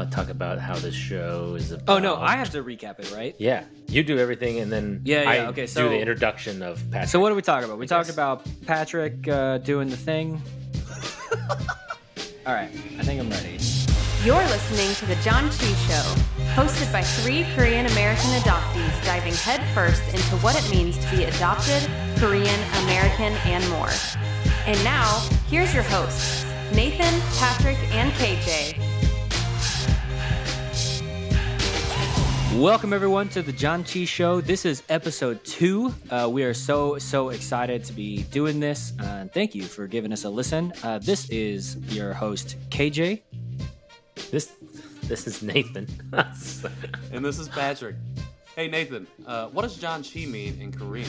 uh, talk about how the show is about. Oh no, I have to recap it, right? Yeah, you do everything, and then Yeah, yeah, I okay, do so- the introduction of Patrick. So what are we talking about? We talked guess. about Patrick uh, doing the thing. All right, I think I'm ready. You're listening to The Janchi Show, hosted by three Korean American adoptees diving headfirst into what it means to be adopted, Korean, American, and more. And now, here's your hosts, Nathan, Patrick, and KJ. Welcome everyone to the Janchi Show. This is episode two. Uh, we are so so excited to be doing this. Uh, and thank you for giving us a listen. Uh, this is your host KJ. this this is Nathan. And this is Patrick. Hey Nathan, uh, what does Janchi mean in Korean?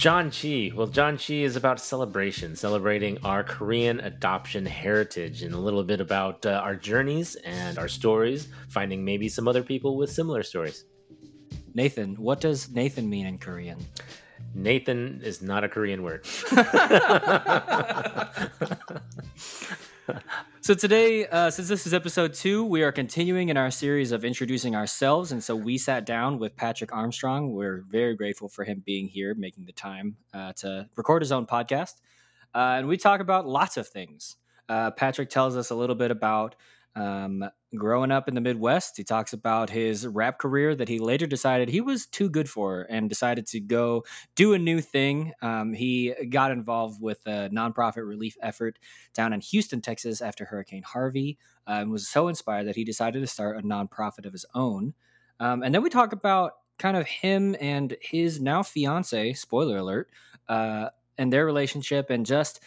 Janchi. Well, Janchi is about celebration, celebrating our Korean adoption heritage, and a little bit about uh, our journeys and our stories, finding maybe some other people with similar stories. Nathan, what does Nathan mean in Korean? Nathan is not a Korean word. So today, uh, since this is episode two, we are continuing in our series of introducing ourselves, and so we sat down with Patrick Armstrong. We're very grateful for him being here, making the time uh, to record his own podcast, uh, and we talk about lots of things. Uh, Patrick tells us a little bit about um, growing up in the Midwest. He talks about his rap career that he later decided he was too good for, and decided to go do a new thing. Um, he got involved with a nonprofit relief effort down in Houston, Texas, after Hurricane Harvey, uh, and was so inspired that he decided to start a nonprofit of his own. Um, and then we talk about kind of him and his now fiance, spoiler alert, uh, and their relationship, and just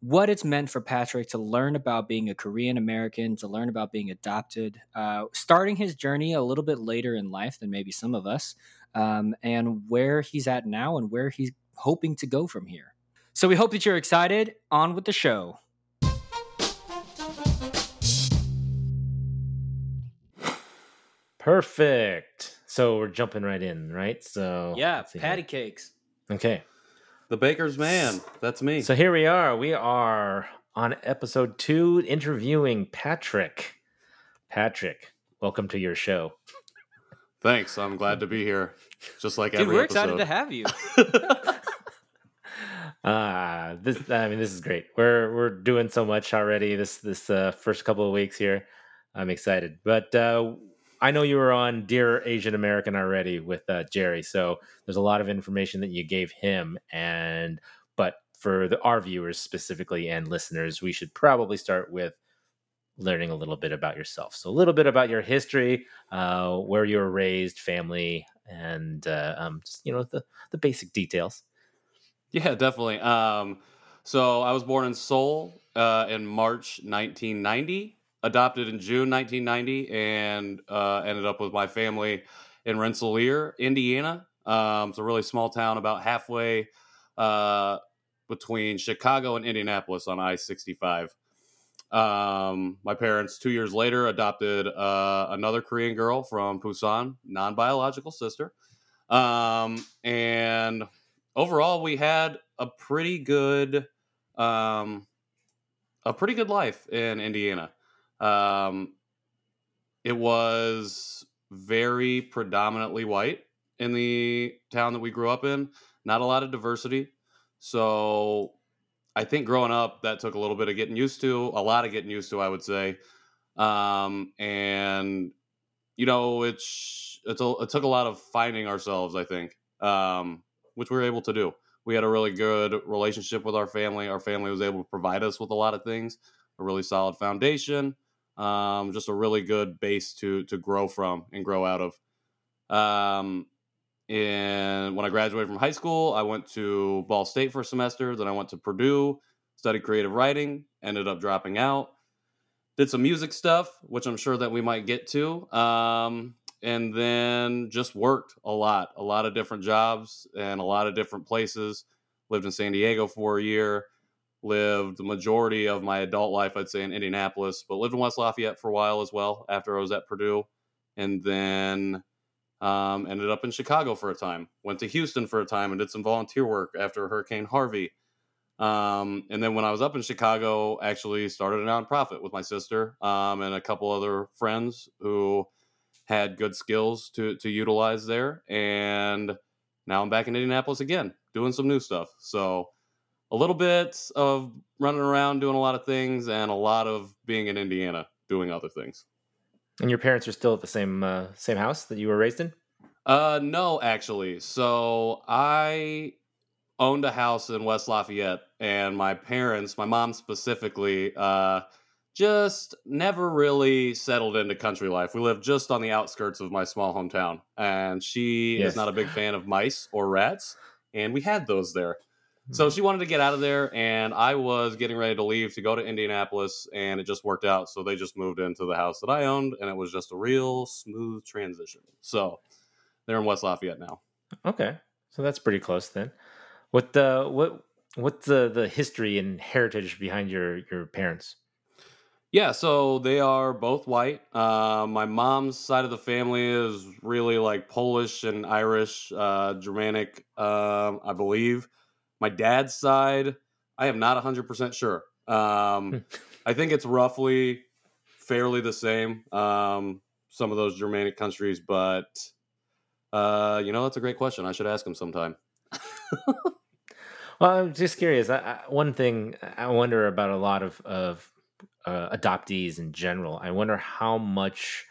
what it's meant for Patrick to learn about being a Korean American, to learn about being adopted, uh, starting his journey a little bit later in life than maybe some of us, um, and where he's at now and where he's hoping to go from here. So we hope that you're excited. On with the show. Perfect. So we're jumping right in, right? So Yeah, patty here. cakes. Okay. The baker's man. That's me. So here we are. We are on episode two, interviewing Patrick. Patrick, welcome to your show. Thanks. I'm glad to be here. Just like Dude, every we're episode. excited to have you. Ah, this. I mean, this is great. We're we're doing so much already. This this uh, first couple of weeks here, I'm excited. But uh, I know you were on Dear Asian American already with uh, Jerry, so there's a lot of information that you gave him. And but for the, our viewers specifically and listeners, we should probably start with learning a little bit about yourself. So a little bit about your history, uh, where you were raised, family, and uh, um, just you know the the basic details. yeah, definitely. Um, so I was born in Seoul uh, in March 1990, adopted in June 1990, and uh, ended up with my family in Rensselaer, Indiana. Um, it's a really small town, about halfway uh, between Chicago and Indianapolis on I 65. Um, my parents, two years later, adopted uh, another Korean girl from Busan, non biological sister. Um, and overall, we had a pretty good, um, a pretty good life in Indiana. Um, it was very predominantly white in the town that we grew up in. Not a lot of diversity. So I think growing up, that took a little bit of getting used to, a lot of getting used to, I would say. Um, and you know, it's it's a, it took a lot of finding ourselves, I think, um, which we were able to do. We had a really good relationship with our family. Our family was able to provide us with a lot of things, a really solid foundation, um, just a really good base to to grow from and grow out of. Um, and when I graduated from high school, I went to Ball State for a semester. Then I went to Purdue, studied creative writing, ended up dropping out. Did some music stuff, which I'm sure that we might get to. Um, and then just worked a lot, a lot of different jobs and a lot of different places. Lived in San Diego for a year. Lived the majority of my adult life, I'd say, in Indianapolis, but lived in West Lafayette for a while as well after I was at Purdue. And then um, ended up in Chicago for a time. Went to Houston for a time and did some volunteer work after Hurricane Harvey. Um, and then when I was up in Chicago, actually started a nonprofit with my sister um, and a couple other friends who had good skills to to utilize there. And now I'm back in Indianapolis again, doing some new stuff. So a little bit of running around doing a lot of things, and a lot of being in Indiana doing other things. And your parents are still at the same uh, same house that you were raised in? Uh, no, actually. So I owned a house in West Lafayette, and my parents, my mom specifically, uh, just never really settled into country life. We lived just on the outskirts of my small hometown, and she Yes. is not a big fan of mice or rats, and we had those there. So she wanted to get out of there, and I was getting ready to leave to go to Indianapolis, and it just worked out. So they just moved into the house that I owned, and it was just a real smooth transition. So they're in West Lafayette now. Okay, so that's pretty close then. What the what what's the the history and heritage behind your your parents? Yeah, so they are both white. Uh, my mom's side of the family is really like Polish and Irish, uh, Germanic, um, I believe. My dad's side, I am not 100% sure. Um, I think it's roughly fairly the same, um, some of those Germanic countries, but uh, you know, that's a great question. I should ask him sometime. Well, I'm just curious. I, I, one thing I wonder about a lot of of uh, adoptees in general. I wonder how much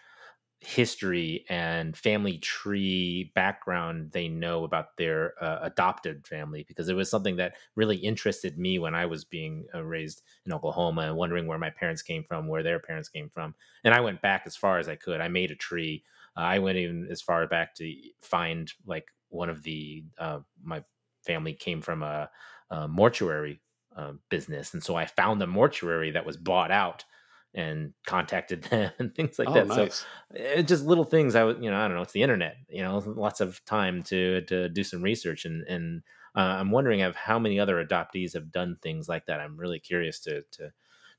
history and family tree background they know about their uh, adopted family because it was something that really interested me when I was being uh, raised in Oklahoma and wondering where my parents came from, where their parents came from. And I went back as far as I could. I made a tree. Uh, I went even as far back to find like one of the uh, my family came from a, a mortuary uh, business, and so I found the mortuary that was bought out and contacted them and things like oh, that. nice. So it just little things I would, you know, I don't know. It's the internet, you know, lots of time to to do some research, and and uh, I'm wondering of how many other adoptees have done things like that. I'm really curious to to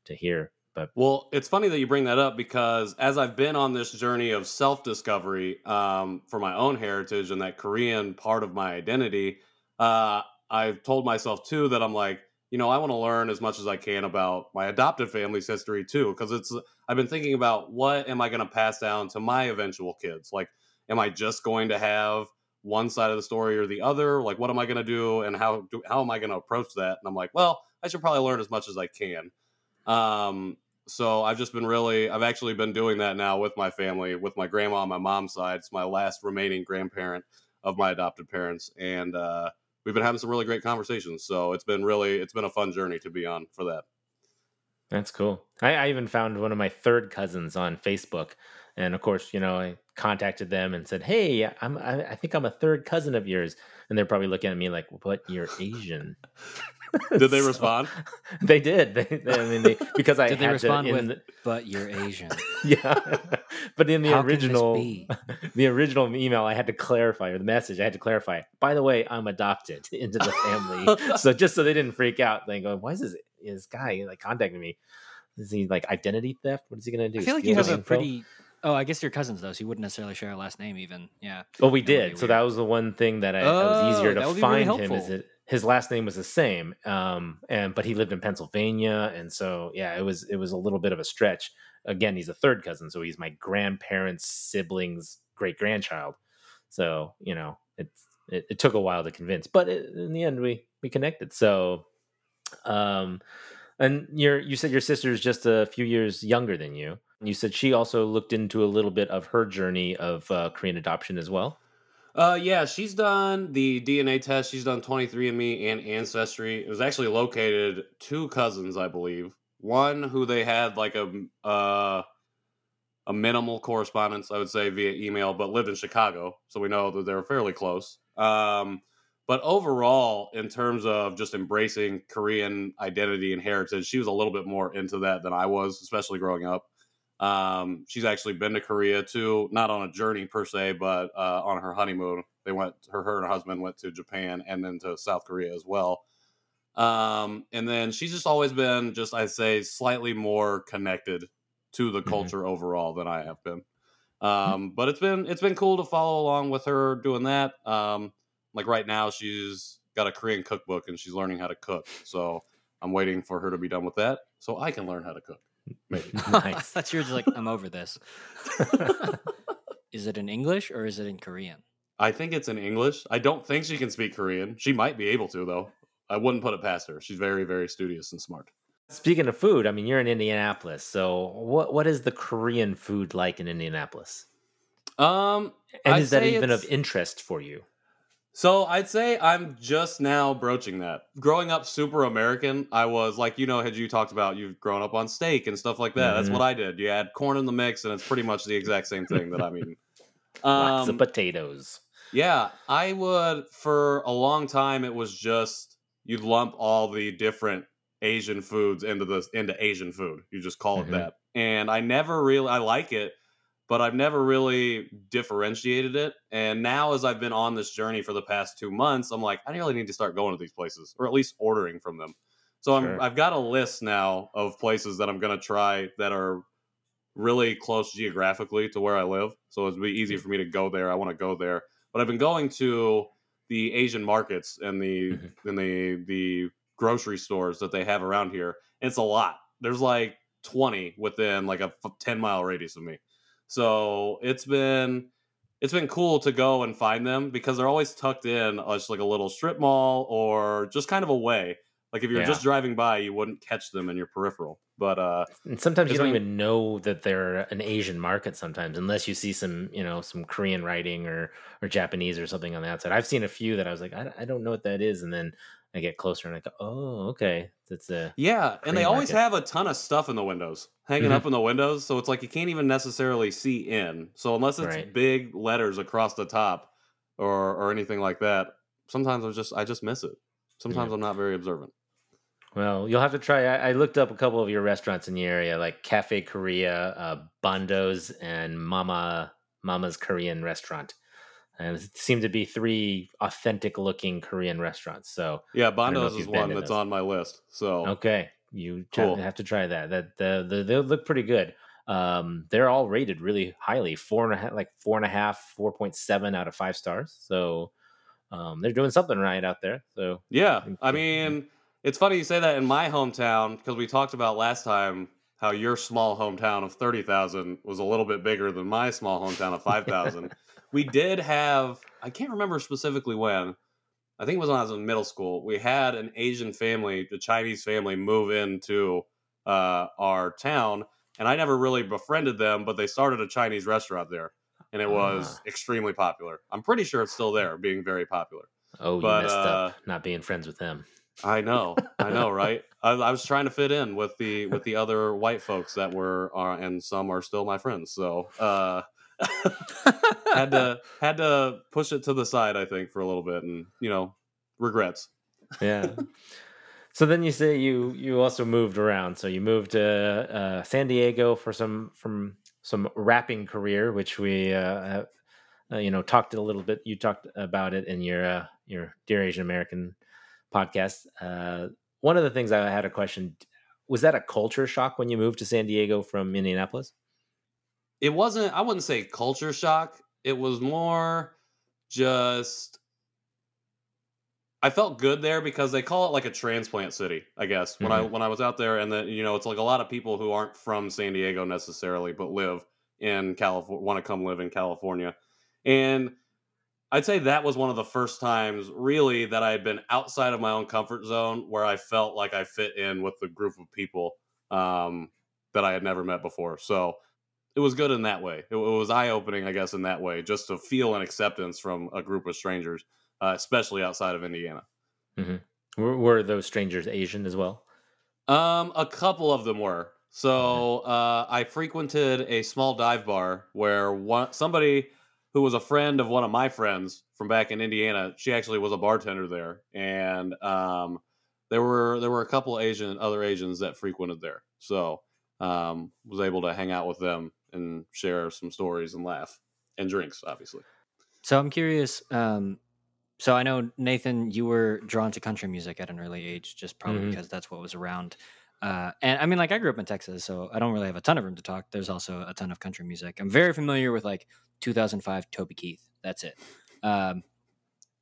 to hear. But Well, it's funny that you bring that up because as I've been on this journey of self discovery um, for my own heritage and that Korean part of my identity, uh, I've told myself too that I'm like, you know, I want to learn as much as I can about my adopted family's history too. Because it's, I've been thinking about what am I going to pass down to my eventual kids? Like, am I just going to have one side of the story or the other? Like, what am I going to do and how, do, how am I going to approach that? And I'm like, well, I should probably learn as much as I can. Um, so I've just been really, I've actually been doing that now with my family, with my grandma on my mom's side. It's my last remaining grandparent of my adopted parents, and uh, we've been having some really great conversations. So it's been really, it's been a fun journey to be on for that. That's cool. I, I even found one of my third cousins on Facebook, and of course, you know, I contacted them and said, "Hey, I'm I, I think I'm a third cousin of yours," and they're probably looking at me like, "What? You're Asian?" Did they So- respond? They did. They, they- I mean, they, because I Did they had respond to, in with, the- "But you're Asian"? yeah, but in the How original, the original email, I had to clarify, or the message, I had to clarify. By the way, I'm adopted into the family, so just so they didn't freak out, they go, "Why is this this guy like contacting me? Is he like identity theft? What is he going to do?" I feel like steal you have a pretty. Oh, I guess you're cousins though, so you wouldn't necessarily share a last name, even. Yeah. Well, we That did. So that was the one thing that I, that was easier Oh, to would be really find him. Is helpful. His last name was the same, um, and but he lived in Pennsylvania, and so yeah, it was it was a little bit of a stretch. Again, he's a third cousin, so he's my grandparents' siblings' great grandchild. So you know, it's it, it took a while to convince, but it, in the end, we we connected. So, um, and your you said your sister is just a few years younger than you. You said she also looked into a little bit of her journey of uh, Korean adoption as well. Uh, yeah, she's done the DNA test. She's done 23andMe and Ancestry. It was actually located two cousins, I believe. One who they had like a uh, a minimal correspondence, I would say, via email, but lived in Chicago, so we know that they're fairly close. Um, but overall, in terms of just embracing Korean identity and heritage, she was a little bit more into that than I was, especially growing up. Um, she's actually been to Korea too, not on a journey per se, but uh, on her honeymoon. They went, her, her and her husband went to Japan and then to South Korea as well. Um, and then she's just always been, just I'd say, slightly more connected to the Mhm. culture overall than I have been. Um, but it's been it's been cool to follow along with her doing that. Um, like right now, she's got a Korean cookbook and she's learning how to cook. So I'm waiting for her to be done with that so I can learn how to cook. Maybe. I nice. thought you were just like, I'm over this. Is it in English or is it in Korean? I think it's in English. I don't think she can speak Korean. She might be able to though. I wouldn't put it past her. She's very, very studious and smart. Speaking of food, I mean, you're in Indianapolis, so what what is the Korean food like in Indianapolis? Um, And I'd is that even of interest for you? So I'd say I'm just now broaching that. Growing up super American, I was like, you know, had you talked about you've grown up on steak and stuff like that. That's Mhm. what I did. You add corn in the mix, and it's pretty much the exact same thing that I'm eating. Lots of Um, potatoes. yeah, I would for a long time. It was just you'd lump all the different Asian foods into the into Asian food. You just call it that. And I never really I like it, but I've never really differentiated it. And now as I've been on this journey for the past 2 months, I'm like I really need to start going to these places or at least ordering from them. So I'm Sure. I've got a list now of places that I'm going to try that are really close geographically to where I live. So it'd be easy for me to go there. I want to go there. But I've been going to the Asian markets and the Mhm. and the the grocery stores that they have around here. It's a lot. There's like 20 within like a 10 mile radius of me. So it's been it's been cool to go and find them because they're always tucked in uh, just like a little strip mall or just kind of away. Like if you're Yeah. just driving by, you wouldn't catch them in your peripheral. But uh And sometimes you don't even know that they're an Asian market sometimes, unless you see some, you know, some Korean writing or or Japanese or something on the outside. I've seen a few that I was like, I, I don't know what that is, and then I get closer and I go, oh, okay, that's a Yeah, and they Korean always market. have a ton of stuff in the windows, hanging Mhm. up in the windows. So it's like you can't even necessarily see in. So unless it's Right. big letters across the top or or anything like that, sometimes I'm just I just miss it. Sometimes I'm not very observant. Well, you'll have to try. I, I looked up a couple of your restaurants in the area, like Cafe Korea, uh, Bondo's, and Mama Mama's Korean Restaurant. And it seemed to be three authentic-looking Korean restaurants. So, Yeah, don't know if Bondo's is one that's those. on my list. So okay, you Cool. have to try that. That the, the they look pretty good. Um, they're all rated really highly, four and a half, like four and a half, four point seven out of five stars. So, um, they're doing something right out there. So, Yeah, I mean, it's funny you say that in my hometown because we talked about last time how your small hometown of 30,000 was a little bit bigger than my small hometown of 5,000. we did have, I can't remember specifically when, I think it was when I was in middle school, we had an Asian family, the Chinese family, move into uh, our town. And I never really befriended them, but they started a Chinese restaurant there. And it was Ah. extremely popular. I'm pretty sure it's still there, being very popular. oh, you messed uh, up not being friends with them. I know, I know, right? I, I was trying to fit in with the with the other white folks that were, are, and some are still my friends. So uh, had to had to push it to the side, I think, for a little bit, and you know, regrets. yeah. So then you say you you also moved around. So you moved to uh, San Diego for some from some rapping career, which we uh, have, uh, you know talked a little bit. You talked about it in your uh, your Dear Asian American podcast. Uh, one of the things I had a question was that a culture shock when you moved to San Diego from Indianapolis? It wasn't. I wouldn't say culture shock. It was more just. I felt good there because they call it like a transplant city. I guess when I Mhm. when I was out there, and then you know, it's like a lot of people who aren't from San Diego necessarily, but live in California, want to come live in California, and I'd say that was one of the first times really that I had been outside of my own comfort zone where I felt like I fit in with a group of people um, that I had never met before. So it was good in that way. It, it was eye opening, I guess, in that way, just to feel an acceptance from a group of strangers, uh, especially outside of Indiana. Were, were those strangers Asian as well? Um, a couple of them were. So uh, I frequented a small dive bar where one somebody who was a friend of one of my friends from back in Indiana. She actually was a bartender there, and um, there were there were a couple of Asian other Asians that frequented there. So um, was able to hang out with them and share some stories and laugh and drinks, obviously. So I'm curious. Um, so I know Nathan, you were drawn to country music at an early age, just probably Mhm. because that's what was around. Uh, and I mean, like I grew up in Texas, so I don't really have a ton of room to talk. There's also a ton of country music. I'm very familiar with like 2005 Toby Keith. That's it. Um,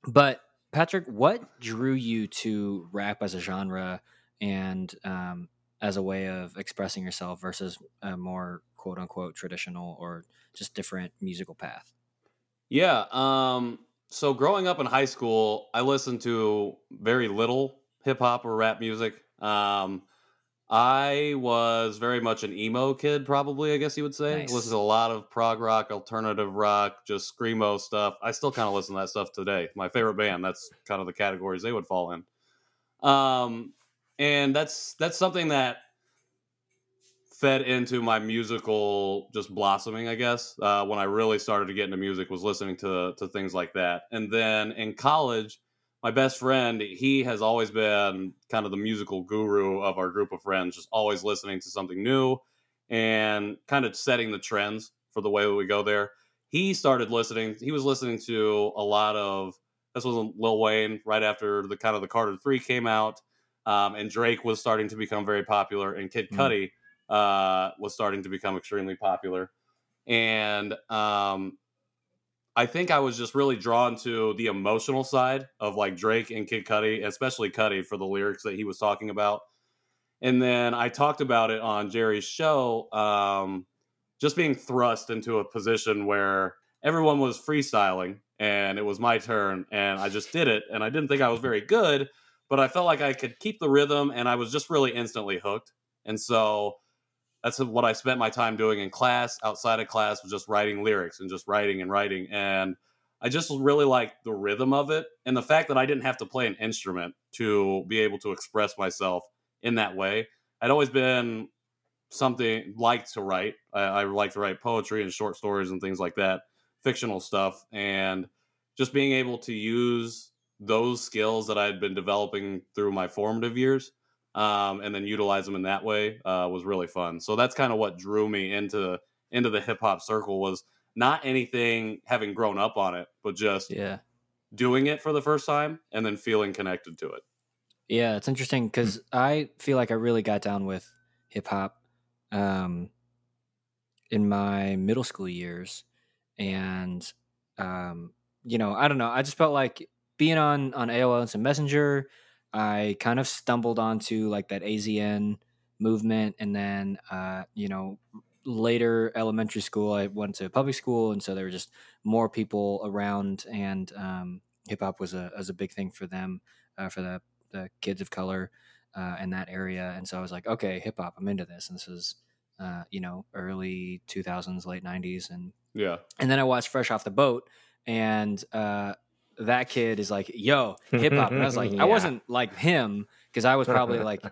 but Patrick, what drew you to rap as a genre and um, as a way of expressing yourself versus a more quote unquote traditional or just different musical path? Yeah. Um, so growing up in high school, I listened to very little hip hop or rap music. Um, I was very much an emo kid, probably, I guess you would say. Nice. I listened to a lot of prog rock, alternative rock, just screamo stuff. I still kind of listen to that stuff today. My favorite band, that's kind of the categories they would fall in. Um, and that's that's something that fed into my musical just blossoming, I guess. Uh, when I really started to get into music, was listening to to things like that. And then in college, my best friend, he has always been kind of the musical guru of our group of friends, just always listening to something new and kind of setting the trends for the way that we go there. He started listening. He was listening to a lot of this was Lil Wayne right after the kind of the Carter Three came out, um, and Drake was starting to become very popular, and Kid Mm. Cudi uh, was starting to become extremely popular, and um, I think I was just really drawn to the emotional side of like Drake and Kid Cudi, especially Cudi for the lyrics that he was talking about. And then I talked about it on Jerry's show, um, just being thrust into a position where everyone was freestyling and it was my turn and I just did it. And I didn't think I was very good, but I felt like I could keep the rhythm and I was just really instantly hooked. And so that's what I spent my time doing in class. Outside of class was just writing lyrics and just writing and writing. And I just really liked the rhythm of it and the fact that I didn't have to play an instrument to be able to express myself in that way. I'd always been something liked to write. I, I like to write poetry and short stories and things like that, fictional stuff, and just being able to use those skills that I had been developing through my formative years um, and then utilize them in that way uh, was really fun. So that's kind of what drew me into into the hip hop circle was not anything having grown up on it, but just Yeah. doing it for the first time and then feeling connected to it. Yeah, it's interesting because I feel like I really got down with hip hop um, in my middle school years, and um, you know, I don't know. I just felt like being on on AOL Instant Messenger. I kind of stumbled onto like that AZN movement, and then uh, you know, later elementary school, I went to public school, and so there were just more people around, and um, hip hop was a was a big thing for them, uh, for the the kids of color uh, in that area. And so I was like, okay, hip hop, I'm into this. And this is, uh, you know, early 2000s, late 90s. And Yeah. and then I watched Fresh Off the Boat, and uh, that kid is like, yo, hip hop. And I was like, Yeah. I wasn't like him because I was probably like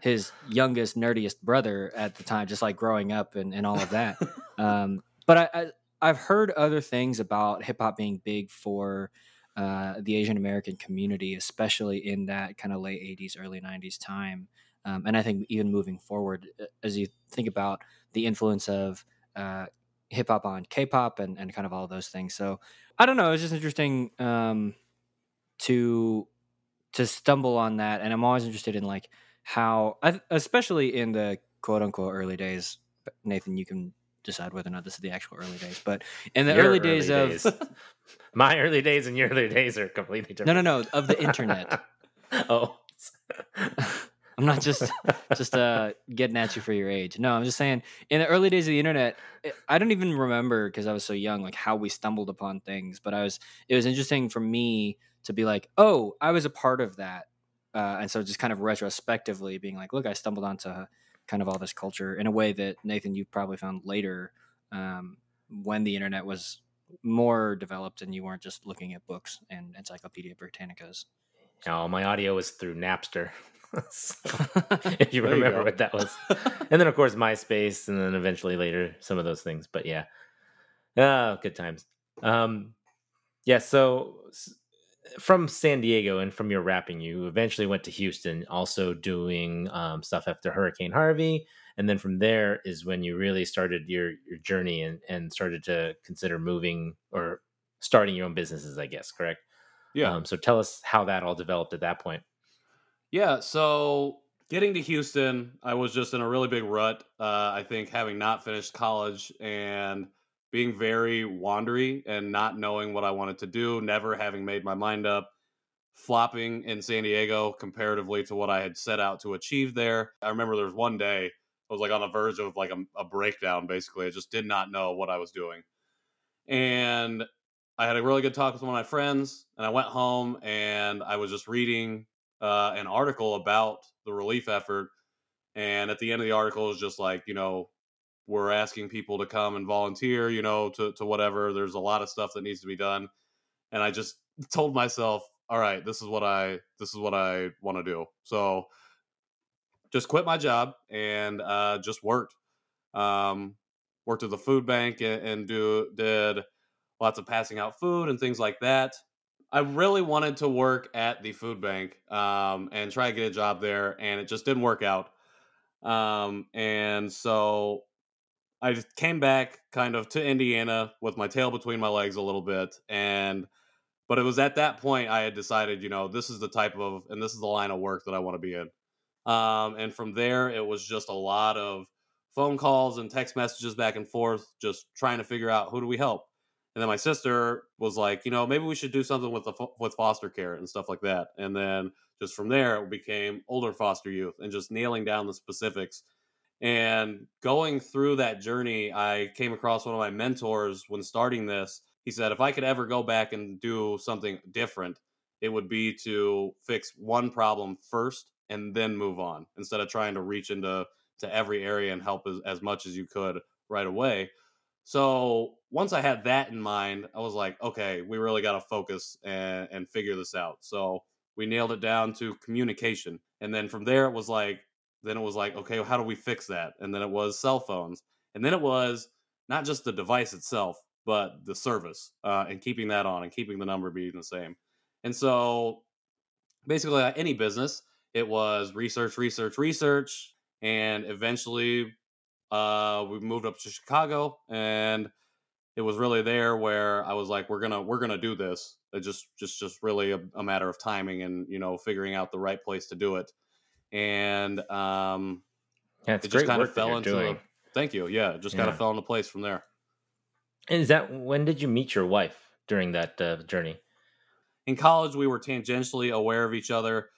his youngest, nerdiest brother at the time, just like growing up and, and all of that. um, but I, I, I've heard other things about hip hop being big for uh, the Asian American community, especially in that kind of late 80s, early 90s time. Um, and I think even moving forward, uh, as you think about the influence of uh, hip hop on K pop and, and kind of all those things. So I don't know. It's just interesting um, to to stumble on that. And I'm always interested in like how, especially in the quote unquote early days. Nathan, you can decide whether or not this is the actual early days, but in the Your early days of my early days and your early days are completely different. no, no, no, of the internet. oh. I'm not just just uh getting at you for your age. No, I'm just saying in the early days of the internet, I don't even remember because I was so young, like how we stumbled upon things. But I was it was interesting for me to be like, oh, I was a part of that, uh, and so just kind of retrospectively being like, look, I stumbled onto kind of all this culture in a way that Nathan you probably found later um, when the internet was more developed and you weren't just looking at books and Encyclopedia Britannicas. No, my audio was through Napster. if you you remember go. what that was. and then of course MySpace and then eventually later some of those things. But yeah. Oh, good times. Um yeah, so from San Diego and from your rapping, you eventually went to Houston, also doing um, stuff after Hurricane Harvey, and then from there is when you really started your your journey and and started to consider moving or starting your own businesses, I guess. Correct? Yeah. Um, so tell us how that all developed at that point. Yeah, so getting to Houston, I was just in a really big rut. Uh, I think having not finished college and being very wandery and not knowing what I wanted to do, never having made my mind up. flopping in San Diego comparatively to what I had set out to achieve there. I remember there was one day I was like on the verge of like a, a breakdown. Basically, I just did not know what I was doing, and I had a really good talk with one of my friends, and I went home and I was just reading uh, an article about the relief effort. And at the end of the article is just like, you know, we're asking people to come and volunteer, you know, to, to whatever. There's a lot of stuff that needs to be done. And I just told myself, all right, this is what I this is what I want to do. So just quit my job and uh, just worked. Um, worked at the food bank and, and do did lots of passing out food and things like that. I really wanted to work at the food bank um, and try to get a job there, and it just didn't work out. Um, and so I just came back kind of to Indiana with my tail between my legs a little bit. And, but it was at that point I had decided, you know, this is the type of, and this is the line of work that I want to be in. Um, and from there, it was just a lot of phone calls and text messages back and forth, just trying to figure out who do we help and then my sister was like, you know, maybe we should do something with the with foster care and stuff like that. And then just from there, it became older foster youth and just nailing down the specifics. And going through that journey, I came across one of my mentors when starting this. He said, if I could ever go back and do something different, it would be to fix one problem first and then move on instead of trying to reach into to every area and help as, as much as you could right away. So once I had that in mind, I was like, okay, we really got to focus and, and figure this out. So we nailed it down to communication. And then from there, it was like, then it was like, okay, how do we fix that? And then it was cell phones. And then it was not just the device itself, but the service uh, and keeping that on and keeping the number being the same. And so basically, like any business, it was research, research, research. And eventually, uh, we moved up to Chicago, and it was really there where I was like, "We're gonna, we're gonna do this." It just, just, just really a, a matter of timing and you know figuring out the right place to do it. And um, yeah, it just kind of fell into. The, thank you. Yeah, it just yeah. kind of fell into place from there. And is that when did you meet your wife during that uh, journey? In college, we were tangentially aware of each other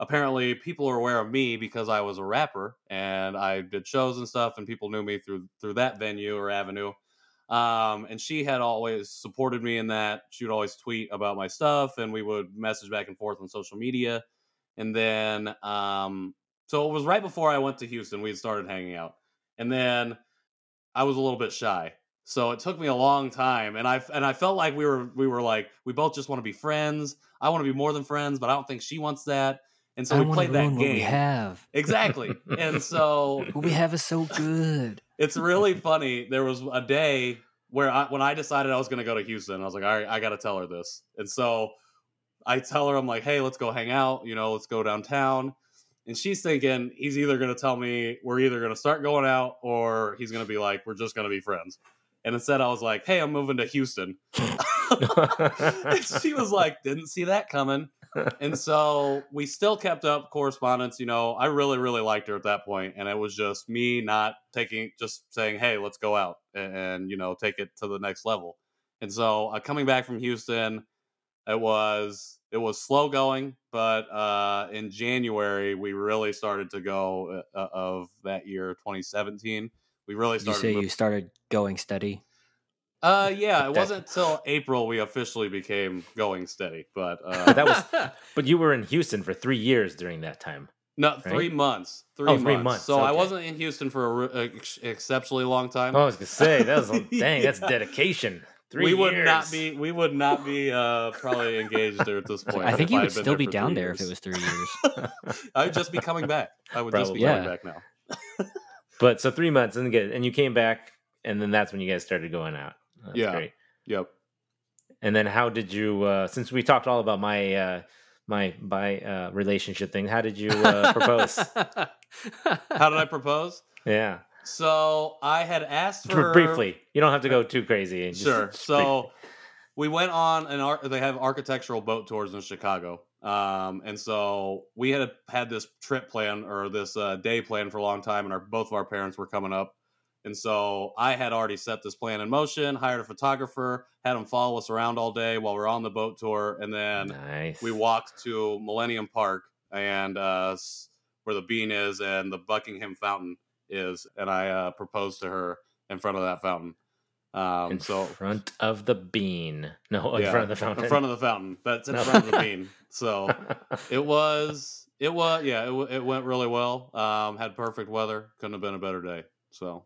apparently people are aware of me because I was a rapper and I did shows and stuff, and people knew me through through that venue or avenue. Um, and she had always supported me in that. She would always tweet about my stuff, and we would message back and forth on social media. And then, um, so it was right before I went to Houston. We had started hanging out, and then I was a little bit shy. So it took me a long time, and I and I felt like we were we were like we both just want to be friends. I want to be more than friends, but I don't think she wants that. And so I we played that game. we have exactly, and so what we have is so good. It's really funny. There was a day where I, when I decided I was going to go to Houston, I was like, all right, I got to tell her this. And so I tell her, I'm like, hey, let's go hang out. You know, let's go downtown. And she's thinking he's either going to tell me we're either going to start going out or he's going to be like, we're just going to be friends. And instead, I was like, hey, I'm moving to Houston. she was like, didn't see that coming and so we still kept up correspondence. You know, I really, really liked her at that point, and it was just me not taking, just saying, "Hey, let's go out and, and you know take it to the next level." And so uh, coming back from Houston, it was it was slow going, but uh, in January we really started to go uh, of that year, 2017. We really started. You say you started going steady. Uh, yeah, it wasn't until April we officially became going steady, but uh, that was. But you were in Houston for three years during that time. No, right? three months. Three, oh, months. three months. So okay. I wasn't in Houston for an exceptionally long time. Oh, I was gonna say that was dang. That's dedication. Three we years. would not be. We would not be uh, probably engaged there at this point. I think you would still be down there if it was three years. I would just be coming back. I would probably. just be yeah. coming back now. but so three months and get and you came back and then that's when you guys started going out. That's yeah. Great. Yep. And then how did you? Uh, since we talked all about my uh, my by uh, relationship thing, how did you uh, propose? how did I propose? Yeah. So I had asked for briefly. You don't have to go too crazy. Just, sure. Just so briefly. we went on an art. They have architectural boat tours in Chicago, um, and so we had had this trip plan or this uh, day plan for a long time, and our both of our parents were coming up And so I had already set this plan in motion, hired a photographer, had him follow us around all day while we are on the boat tour, and then nice. we walked to Millennium Park and uh, where the bean is and the Buckingham Fountain is, and I uh, proposed to her in front of that fountain. Um, in so front of the bean. No, in yeah, front of the fountain. In front of the fountain. That's in No. front of the bean. So it was, it was, yeah, it, it went really well. Um, had perfect weather. Couldn't have been a better day. So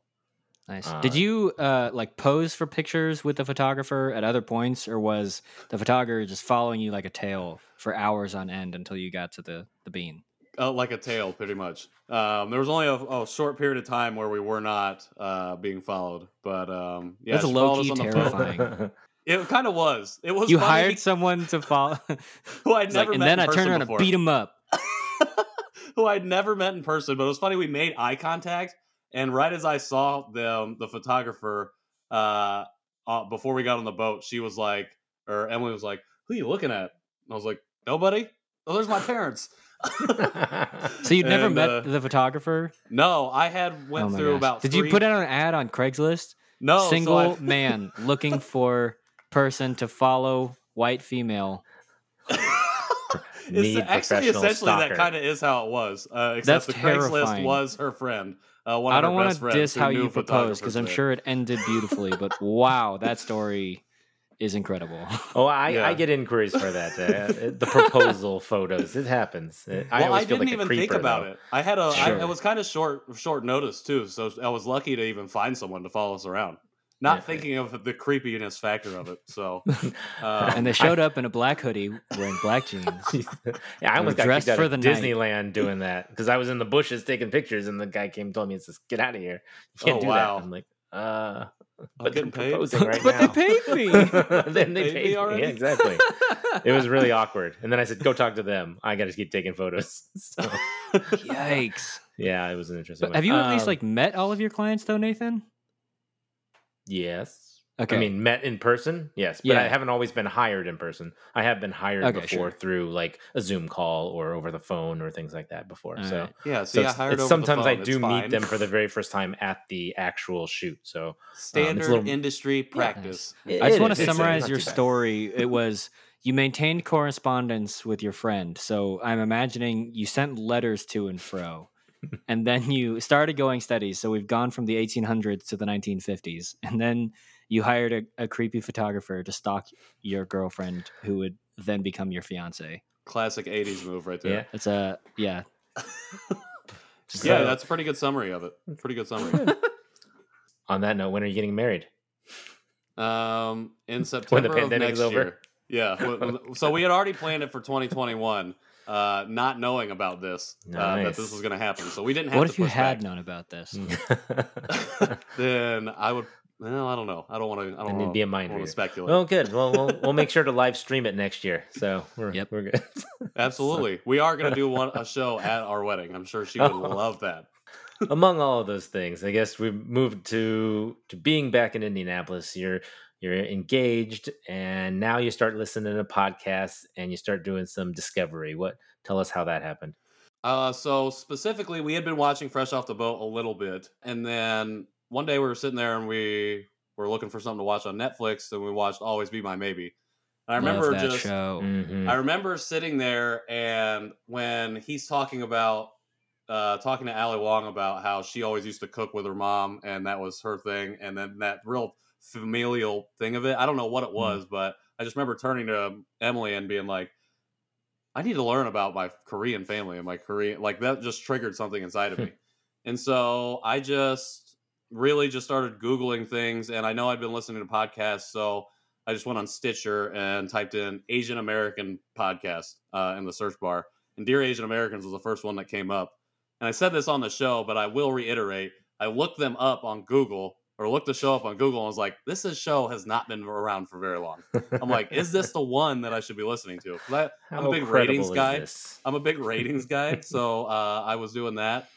Nice. Uh, Did you uh, like pose for pictures with the photographer at other points, or was the photographer just following you like a tail for hours on end until you got to the the bean? uh, like a tail, pretty much. Um, there was only a, a short period of time where we were not uh, being followed, but um, yeah, That's low-key us on the terrifying. It kind of was. It was. You funny, hired someone to follow, who I'd It's like, never and then in I turned around before. and beat him up. who I'd never met in person, but it was funny. We made eye contact, and right as I saw them, the photographer, uh, uh, before we got on the boat, she was like, or Emily was like, "Who are you looking at?" And I was like, "Nobody." Oh, there's my parents. So you'd never And, met uh, the photographer? No, I had went oh through gosh. about. Did you put out an ad on Craigslist? no so Single I- man looking for person to follow white female. It's actually essentially stalker. that kind of is how it was. Uh, except That's the Craigslist was her friend. Uh, one of I don't want to diss how you proposed because I'm sure it ended beautifully, but wow, that story is incredible. Oh, I, Yeah. I get inquiries for that. Uh, the proposal photos. It happens. Uh, I well, I, always feel didn't like a even think about though. it. I had a. Sure. it was kind of short, short notice too. So I was lucky to even find someone to follow us around. Not Yeah. thinking of the creepiness factor of it. So, um, and they showed up in a black hoodie wearing black jeans. yeah, I was dressed out for of the night. Disneyland doing that because I was in the bushes taking pictures, and the guy came and told me, "It says get out of here. You can't Oh, do wow. that." I'm like, uh, but they're getting paid. proposing right but now. they paid me. then they Paid me paid me. already? Yeah, exactly. it was really awkward. And then I said, "Go talk to them. I got to keep taking photos." So, Yikes! yeah, it was an interesting. But one. have you at least Um, like met all of your clients though, Nathan? Yes. Okay. I mean, met in person, yes, but I haven't always been hired in person. I have been hired Okay, before sure. through like a Zoom call or over the phone or things like that before. All so, right. yeah. so See, I it's- hired it's- over sometimes the I do It's meet fine. them for the very first time at the actual shoot. So um, standard little- industry practice. It I just is. want to summarize your story. It was you maintained correspondence with your friend. So I'm imagining you sent letters to and fro. And then you started going steady. So we've gone from the 1800s to the 1950s. And then you hired a, a creepy photographer to stalk your girlfriend who would then become your fiance. Classic '80s move right Yeah. there. It's a, yeah. So, Yeah, that's a pretty good summary of it. Pretty good summary. on that note. When are you getting married? Um, in September When of pandemic next is over? year. Yeah. so we had already planned it for 2021, uh, not knowing about this uh, that this was going to happen. So we didn't have What to if you had back. known about this? then I would. Well, I don't know. I don't want to. I I don't wanna- be a minor. want here. speculate. Well, good. Well, we'll we'll make sure to live stream it next year. So we're Yep. we're good. Absolutely, we are going to do one a show at our wedding. I'm sure she would Oh. love that. Among all of those things, I guess we moved to to being back in Indianapolis. You're you're engaged, and now you start listening to podcasts, and you start doing some discovery. What? Tell us how that happened. Uh, so specifically, we had been watching Fresh Off the Boat a little bit, and then one day we were sitting there and we were looking for something to watch on Netflix, and we watched Always Be My Maybe. And I remember Love that just show. Mhm. I remember sitting there and when he's talking about uh talking to Ali Wong about how she always used to cook with her mom and that was her thing and then that real familial thing of it. I don't know what it was, but I just remember turning to Emily and being like I need to learn about my Korean family and my Korean like that just triggered something inside of me. and so I just really just started googling things and I know I'd been listening to podcasts so I just went on Stitcher and typed in Asian American podcast uh, in the search bar. And Dear Asian Americans was the first one that came up. And I said this on the show, but I will reiterate. I looked them up on Google or looked the show up on Google and was like, this is show has not been around for very long. I'm like, is this the one that I should be listening to? I, I'm a big ratings guy. this? I'm a big ratings guy, so uh, I was doing that,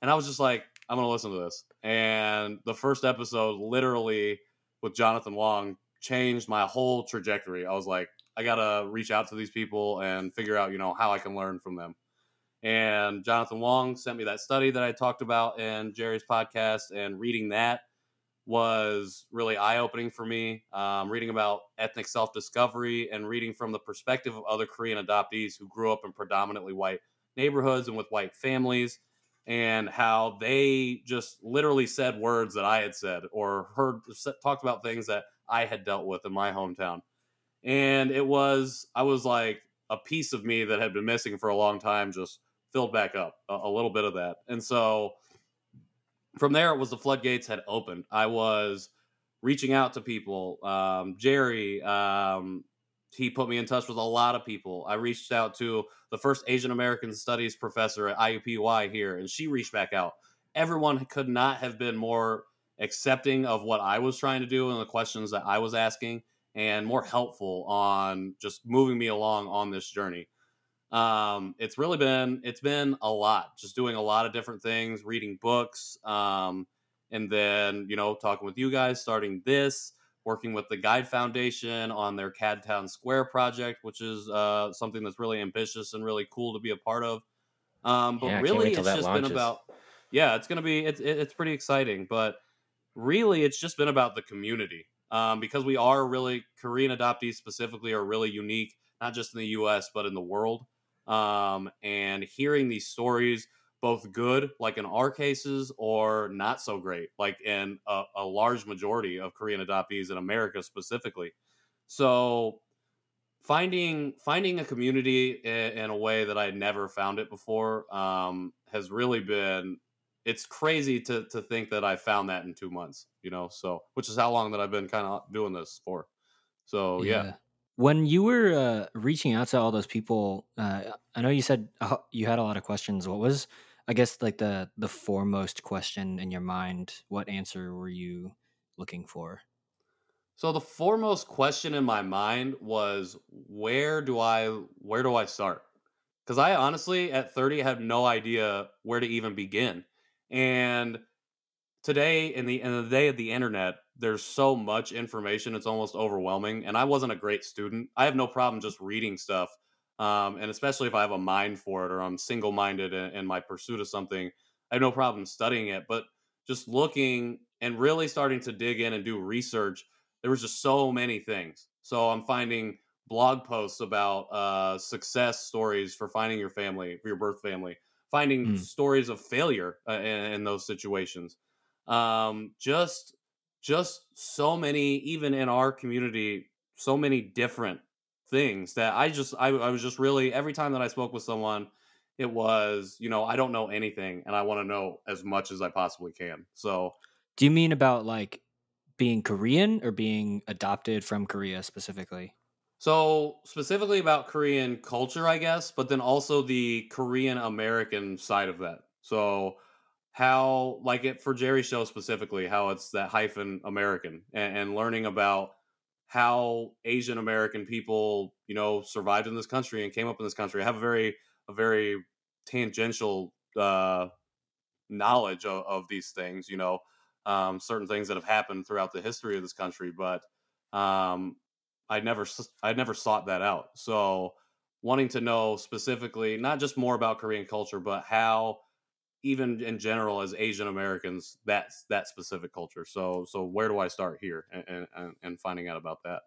and I was just like, I'm gonna listen to this. And the first episode, literally with Jonathan Wong, changed my whole trajectory. I was like, I gotta reach out to these people and figure out, you know, how I can learn from them. And Jonathan Wong sent me that study that I talked about in Jerry's podcast, and reading that was really eye opening for me. Um, reading about ethnic self discovery and reading from the perspective of other Korean adoptees who grew up in predominantly white neighborhoods and with white families, and how they just literally said words that I had said or heard talked about things that I had dealt with in my hometown. And it was, I was like, a piece of me that had been missing for a long time just filled back up a, a little bit of that. And so from there, it was the floodgates had opened. I was reaching out to people. Um, Jerry, um, he put me in touch with a lot of people. I reached out to the first Asian American Studies professor at IUPUI here, and she reached back out. Everyone could not have been more accepting of what I was trying to do and the questions that I was asking, and more helpful on just moving me along on this journey. Um, it's really been it's been a lot, just doing a lot of different things, reading books, um, and then you know talking with you guys, starting this, working with the Gide Foundation on their KAD Town Square project, which is uh, something that's really ambitious and really cool to be a part of. Um, but Yeah, really, it's just launches. been about yeah, it's gonna be it's it's pretty exciting, but really, it's just been about the community um, because we are really Korean adoptees specifically are really unique, not just in the U.S. but in the world. Um, and hearing these stories, both good, like in our cases, or not so great, like in a, a large majority of Korean adoptees in America specifically. So finding finding a community in, in a way that I had never found it before um, has really been. It's crazy to to think that I found that in two months, you know. So, which is how long that I've been kind of doing this for. So, yeah. When you were uh, reaching out to all those people, uh, I know you said you had a lot of questions. What was, I guess, like the the foremost question in your mind? What answer were you looking for? So the foremost question in my mind was where do I where do I start? Cuz I honestly at 30 had no idea where to even begin. And today in the in the day of the internet, there's so much information it's almost overwhelming and I wasn't a great student. I have no problem just reading stuff. Um, and especially if I have a mind for it or I'm single-minded in, in my pursuit of something, I have no problem studying it, but just looking and really starting to dig in and do research there was just so many things. So I'm finding blog posts about uh, success stories for finding your family, for your birth family, finding Mm. stories of failure uh, in, in those situations. Um, just, just so many, even in our community, so many different things that I just, I, I was just really every time that I spoke with someone, it was, you know, I don't know anything, and I want to know as much as I possibly can. So Do you mean about like being Korean or being adopted from Korea specifically? So specifically about Korean culture, I guess, but then also the Korean American side of that. So how, like it for Jerry's show specifically, how it's that hyphen American and, and learning about how Asian American people, you know, survived in this country and came up in this country. I have a very, a very tangential uh, knowledge of, of these things, you know, um, certain things that have happened throughout the history of this country, but um, I never I never sought that out. So wanting to know specifically not just more about Korean culture, but how even in general as Asian Americans that's that specific culture. So so where do I start here and and, and finding out about that?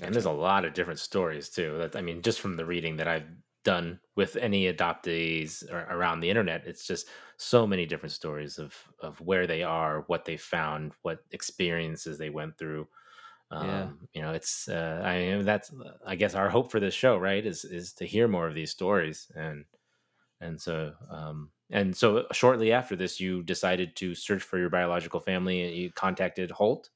And there's a lot of different stories too. That I mean, just from the reading that I've done with any adoptees ar- around the internet, it's just so many different stories of of where they are, what they found, what experiences they went through. Um, Yeah. You know, it's uh, I mean, that's I guess our hope for this show, right? Is is to hear more of these stories and and so um and so shortly after this, you decided to search for your biological family. and You contacted Holt.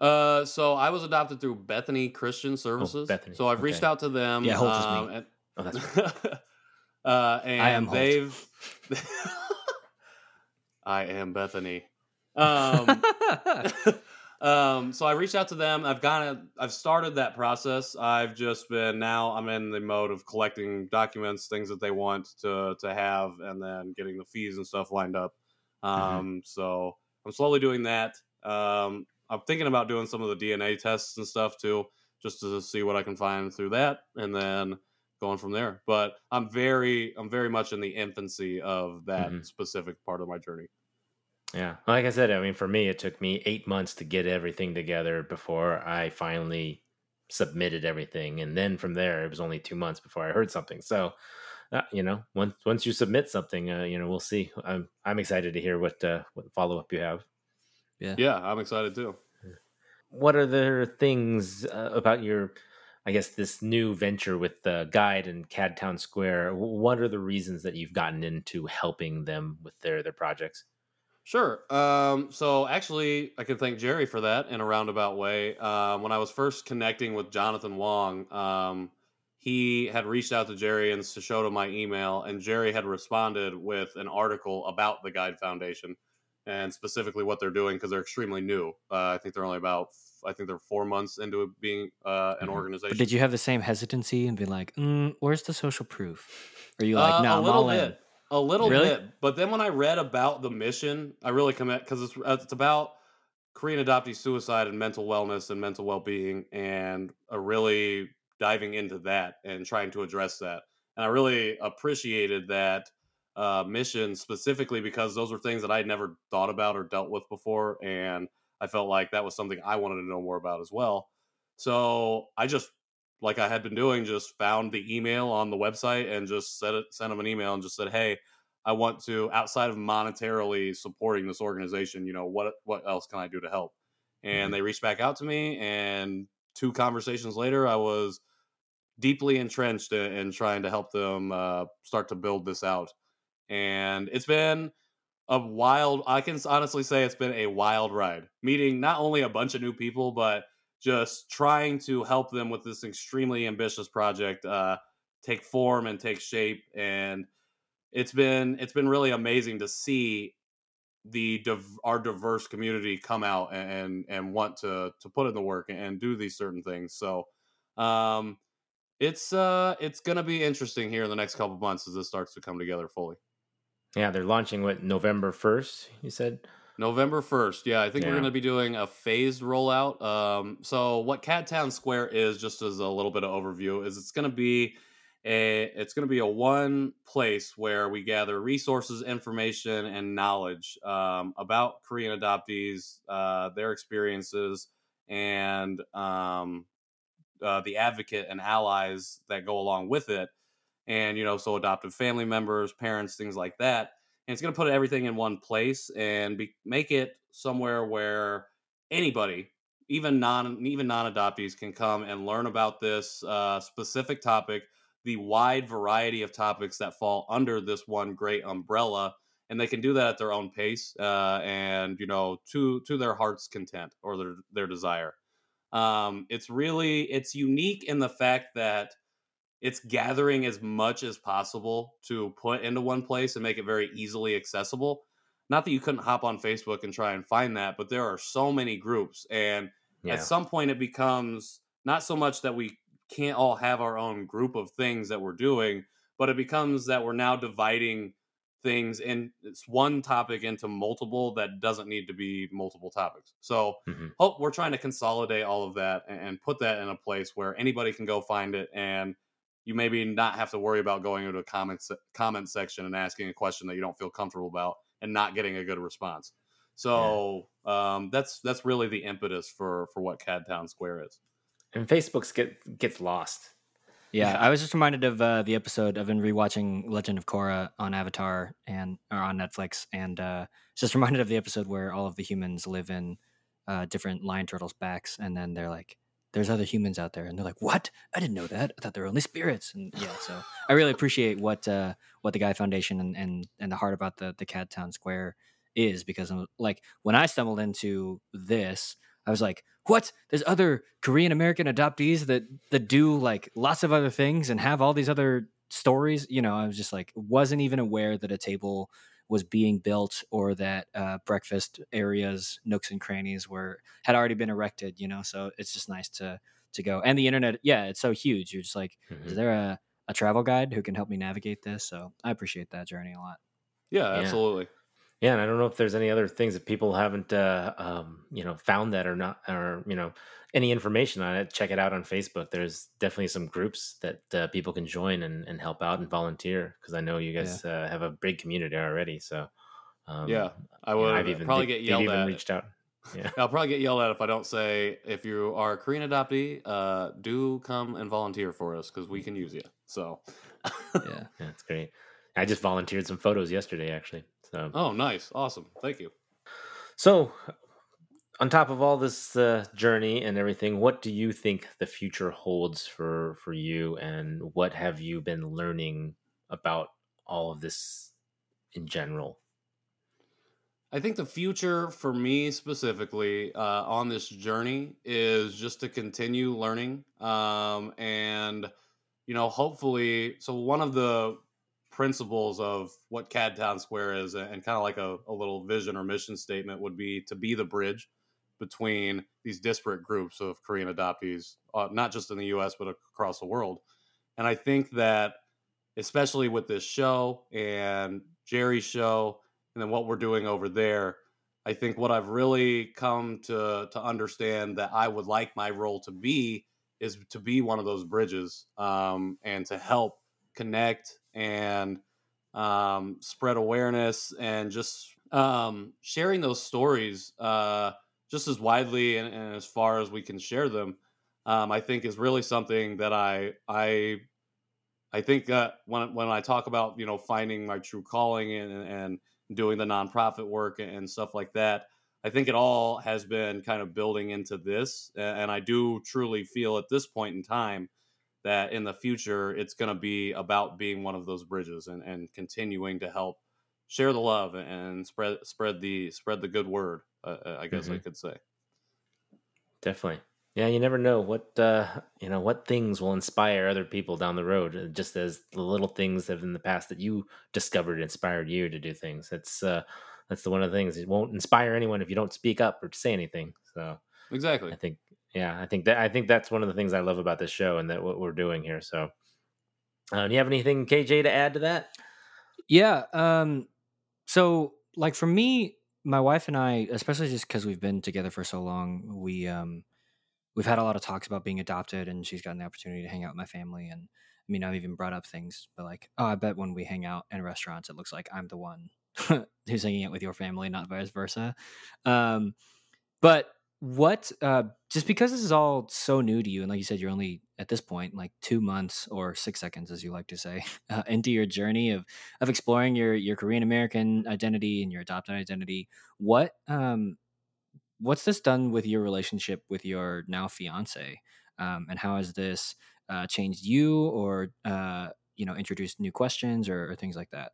Uh, so I was adopted through Bethany Christian Services. Bethany, So I've reached okay. out to them. Yeah, Holt is me. um, and- Oh, that's right. uh, and I am Holt. they've. I am Bethany. Um, um, so I reached out to them. I've kind of I've started that process. I've just been now I'm in the mode of collecting documents, things that they want to to have, and then getting the fees and stuff lined up. Um, So I'm slowly doing that. Um, I'm thinking about doing some of the DNA tests and stuff too, just to see what I can find through that, and then going from there. But I'm very I'm very much in the infancy of that Mhm. specific part of my journey. Yeah. Like I said, I mean, for me, it took me eight months to get everything together before I finally submitted everything. And then from there, it was only two months before I heard something. So, uh, you know, once once you submit something, uh, you know, we'll see. I'm I'm excited to hear what uh, what follow up you have. Yeah, Yeah. I'm excited too. What are the things uh, about your, I guess, this new venture with the Gide and KAD Town Square? What are the reasons that you've gotten into helping them with their their projects? Sure. Um, so actually, I can thank Jerry for that in a roundabout way. Um, when I was first connecting with Jonathan Wong, um, he had reached out to Jerry and showed him my email, and Jerry had responded with an article about the Gide Foundation and specifically what they're doing because they're extremely new. Uh, I think they're only about, I think they're four months into being uh, an Mhm. organization. But did you have the same hesitancy and be like, mm, "Where's the social proof?" Or you like, Uh, "No, a I'm all in." A little Really? bit. But then when I read about the mission, I really commit because it's uh, it's about Korean adoptee suicide and mental wellness and mental well being, and uh, really diving into that and trying to address that. And I really appreciated that uh, mission specifically because those were things that I had never thought about or dealt with before, and I felt like that was something I wanted to know more about as well. So I just like I had been doing, just found the email on the website and just sent it, sent them an email and just said, "Hey, I want to outside of monetarily supporting this organization, you know, what what else can I do to help?" And Mhm. they reached back out to me, and two conversations later, I was deeply entrenched in, in trying to help them uh, start to build this out. And it's been a wild. I can honestly say it's been a wild ride, meeting not only a bunch of new people, but just trying to help them with this extremely ambitious project uh, take form and take shape. And it's been it's been really amazing to see the our diverse community come out and and want to to put in the work and do these certain things. So um it's uh it's gonna be interesting here in the next couple months as this starts to come together fully. Yeah, they're launching what November first. You said. November 1st. Yeah, I think we're going to be doing a phased rollout. Um, so what KAD Town Square is, just as a little bit of overview, is it's going to be a it's going to be a one place where we gather resources, information, and knowledge um, about Korean adoptees, uh, their experiences, and um, uh, the advocate and allies that go along with it. And, you know, so adoptive family members, parents, things like that and it's going to put everything in one place and be, make it somewhere where anybody even non even non-adoptees can come and learn about this uh, specific topic the wide variety of topics that fall under this one great umbrella and they can do that at their own pace uh, and you know to to their heart's content or their their desire. Um, it's really it's unique in the fact that it's gathering as much as possible to put into one place and make it very easily accessible. Not that you couldn't hop on Facebook and try and find that, but there are so many groups. And Yeah. at some point, it becomes not so much that we can't all have our own group of things that we're doing, but it becomes that we're now dividing things in it's one topic into multiple that doesn't need to be multiple topics. So Mhm. hope we're trying to consolidate all of that and, and put that in a place where anybody can go find it and you maybe not have to worry about going into a comment se- comment section and asking a question that you don't feel comfortable about and not getting a good response. So um, that's that's really the impetus for for what KAD Town Square is. And Facebook's get gets lost. Yeah, Yeah. I was just reminded of uh, the episode. I've been rewatching Legend of Korra on Avatar and or on Netflix, and uh, just reminded of the episode where all of the humans live in uh, different lion turtles' backs, and then they're like, "There's other humans out there," and they're like, "What? I didn't know that. I thought they were only spirits." And yeah, so I really appreciate what uh, what the Gide Foundation and, and and the heart about the the KAD Town Square is because I'm like when I stumbled into this, I was like, "What? There's other Korean American adoptees that that do like lots of other things and have all these other stories." You know, I was just like, wasn't even aware that a table was being built or that uh, breakfast areas, nooks and crannies were had already been erected. You know, so it's just nice to to go. And the internet, yeah, it's so huge. You're just like, Mhm. is there a a travel guide who can help me navigate this? So I appreciate that journey a lot. Yeah, Yeah. absolutely. Yeah, and I don't know if there's any other things that people haven't, uh, um, you know, found that or not, or you know, any information on it. Check it out on Facebook. There's definitely some groups that uh, people can join and, and help out and volunteer because I know you guys uh, have a big community already. So, um, yeah, I would I've even probably they- get yelled at. reached out. Yeah, I'll probably get yelled at if I don't say if you are a Korean adoptee, uh, do come and volunteer for us because we can use you. So, Yeah. yeah, great. I just volunteered some photos yesterday, actually. So, oh, nice, awesome, thank you. So, on top of all this uh, journey and everything, what do you think the future holds for for you, and what have you been learning about all of this in general? I think the future for me specifically uh, on this journey is just to continue learning um, and, you know, hopefully. So, one of the principles of what KAD Town Square is, and kind of like a, a little vision or mission statement, would be to be the bridge between these disparate groups of Korean adoptees, uh, not just in the US, but across the world. And I think that, especially with this show and Jerry's show, and then what we're doing over there, I think what I've really come to to understand that I would like my role to be is to be one of those bridges um, and to help connect and um, spread awareness and just um, sharing those stories uh, just as widely and, and as far as we can share them. Um, I think is really something that I I I think uh, when when I talk about you know finding my true calling and and doing the nonprofit work and stuff like that, I think it all has been kind of building into this, and I do truly feel at this point in time that in the future it's going to be about being one of those bridges and, and continuing to help share the love and spread spread the spread the good word. Uh, uh, I guess I Mhm. could say. Definitely. Yeah, you never know what uh, you know what things will inspire other people down the road. uh, Just as the little things that in the past that you discovered inspired you to do things. that's uh, that's the one of the things. It won't inspire anyone if you don't speak up or say anything. So Exactly. I think, yeah, I think that I think that's one of the things I love about this show and that what we're doing here. So, uh, do you have anything, KJ, to add to that? Yeah. Um, so like for me, my wife and I, especially just because we've been together for so long, we um we've had a lot of talks about being adopted and she's gotten the opportunity to hang out with my family and I mean I've even brought up things but like, oh I bet when we hang out in restaurants it looks like I'm the one who's hanging out with your family, not vice versa. Um but what uh just because this is all so new to you and like you said you're only at this point like two months or six seconds as you like to say uh, into your journey of of exploring your your korean american identity and your adopted identity what um what's this done with your relationship with your now fiance? Um and how has this uh changed you or uh you know introduced new questions or, or things like that?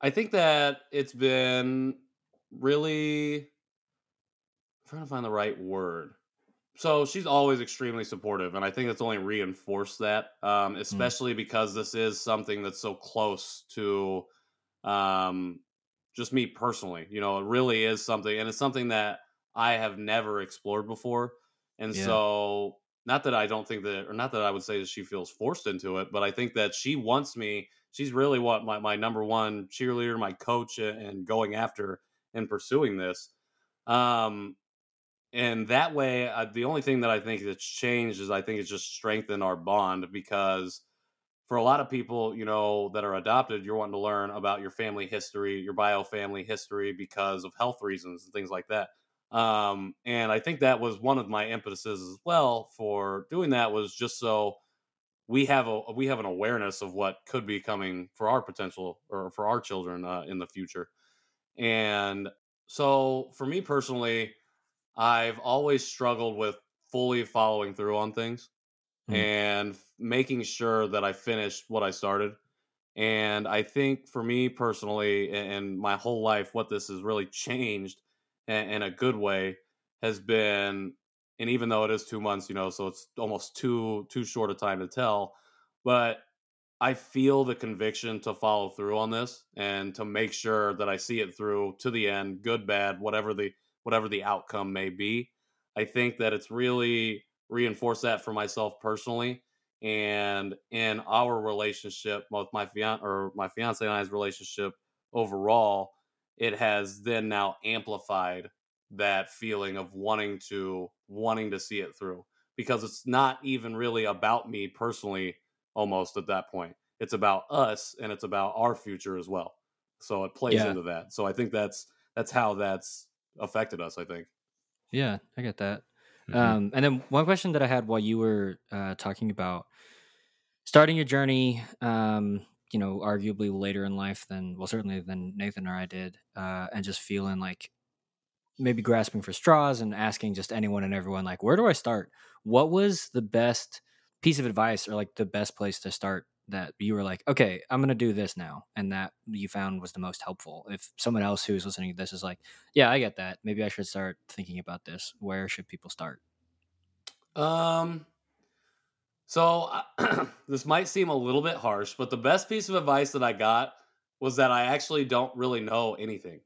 I think that it's been really trying to find the right word. So she's always extremely supportive, and I think it's only reinforced that, um, especially because this is something that's so close to um, just me personally. You know, it really is something, and it's something that I have never explored before. And Yeah. so, not that I don't think that, or not that I would say that she feels forced into it, but I think that she wants me. She's really what my, my number one cheerleader, my coach, and going after and pursuing this. Um, and that way, uh, the only thing that I think that's changed is I think it's just strengthened our bond because for a lot of people, you know, that are adopted, you're wanting to learn about your family history, your bio family history because of health reasons and things like that. Um, and I think that was one of my impetuses as well for doing that was just so we have a we have an awareness of what could be coming for our potential or for our children uh, in the future. And so for me personally, I've always struggled with fully following through on things Mm. and f- making sure that I finished what I started. And I think for me personally, and my whole life, what this has really changed in, in a good way has been, and even though it is two months, you know, so it's almost too too short a time to tell, but I feel the conviction to follow through on this and to make sure that I see it through to the end, good, bad, whatever the whatever the outcome may be. I think that it's really reinforced that for myself personally and in our relationship, both my fiance or my fiance and I's relationship overall, it has then now amplified that feeling of wanting to wanting to see it through because it's not even really about me personally almost at that point it's about us and it's about our future as well so it plays Yeah. into that so i think that's that's how that's affected us i think Yeah, I get that. Mhm. Um, and then one question that I had while you were uh, talking about starting your journey, um, you know, arguably later in life than, well, certainly than Nathan or I did, uh, and just feeling like maybe grasping for straws and asking just anyone and everyone, like, where do I start? What was the best piece of advice or like the best place to start that you were like, okay, I'm going to do this now? And that you found was the most helpful? If someone else who's listening to this is like, yeah, I get that. Maybe I should start thinking about this. Where should people start? Um, so this might seem a little bit harsh, but the best piece of advice that I got was that I actually don't really know anything.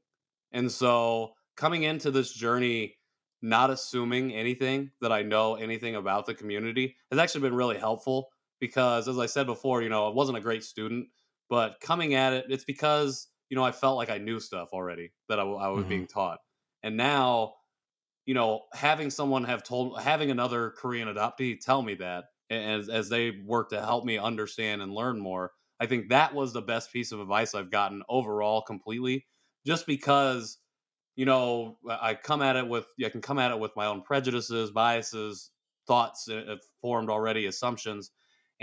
And so coming into this journey, not assuming anything that I know anything about the community has actually been really helpful because, as I said before, you know, I wasn't a great student, but coming at it, it's because, you know, I felt like I knew stuff already that I was Mhm. being taught. And now, you know, having someone have told, having another Korean adoptee tell me that as, as they work to help me understand and learn more, I think that was the best piece of advice I've gotten overall completely, just because, you know, I come at it with, I can come at it with my own prejudices, biases, thoughts uh, formed already, assumptions.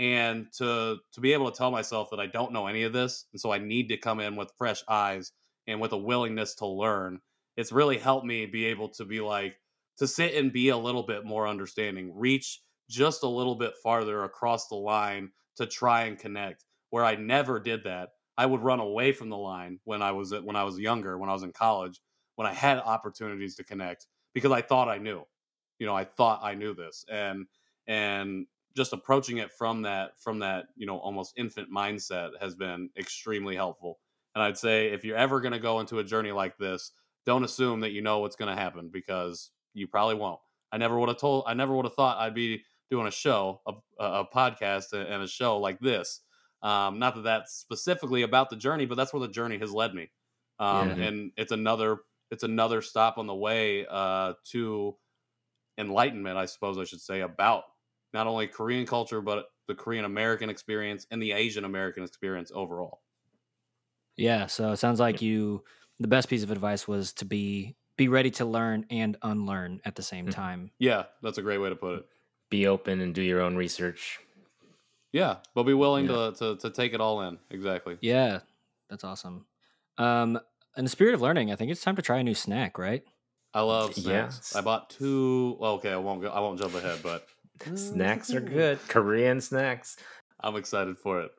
And to to be able to tell myself that I don't know any of this, and so I need to come in with fresh eyes and with a willingness to learn, it's really helped me be able to be like to sit and be a little bit more understanding, reach just a little bit farther across the line to try and connect. Where I never did that, I would run away from the line when I was when I was younger, when I was in college, when I had opportunities to connect because I thought I knew. You know, I thought I knew this, and and just approaching it from that from that you know almost infant mindset has been extremely helpful. And I'd say if you're ever going to go into a journey like this, don't assume that you know what's going to happen because you probably won't. I never would have told. I never would have thought I'd be doing a show, a, a podcast, and a show like this. Um, not that that's specifically about the journey, but that's where the journey has led me. Um, Yeah. And it's another it's another stop on the way uh, to enlightenment, I suppose I should say, about not only Korean culture but the Korean American experience and the Asian American experience overall. Yeah, so it sounds like you the best piece of advice was to be be ready to learn and unlearn at the same Mhm. time. Yeah, that's a great way to put it. Be open and do your own research. Yeah, but be willing Yeah. to, to to take it all in. Exactly. Yeah, that's awesome. Um in the spirit of learning, I think it's time to try a new snack, right? I love snacks. Yes. I bought two. Well, okay, I won't go. I won't jump ahead, but Snacks are good. Korean snacks. I'm excited for it.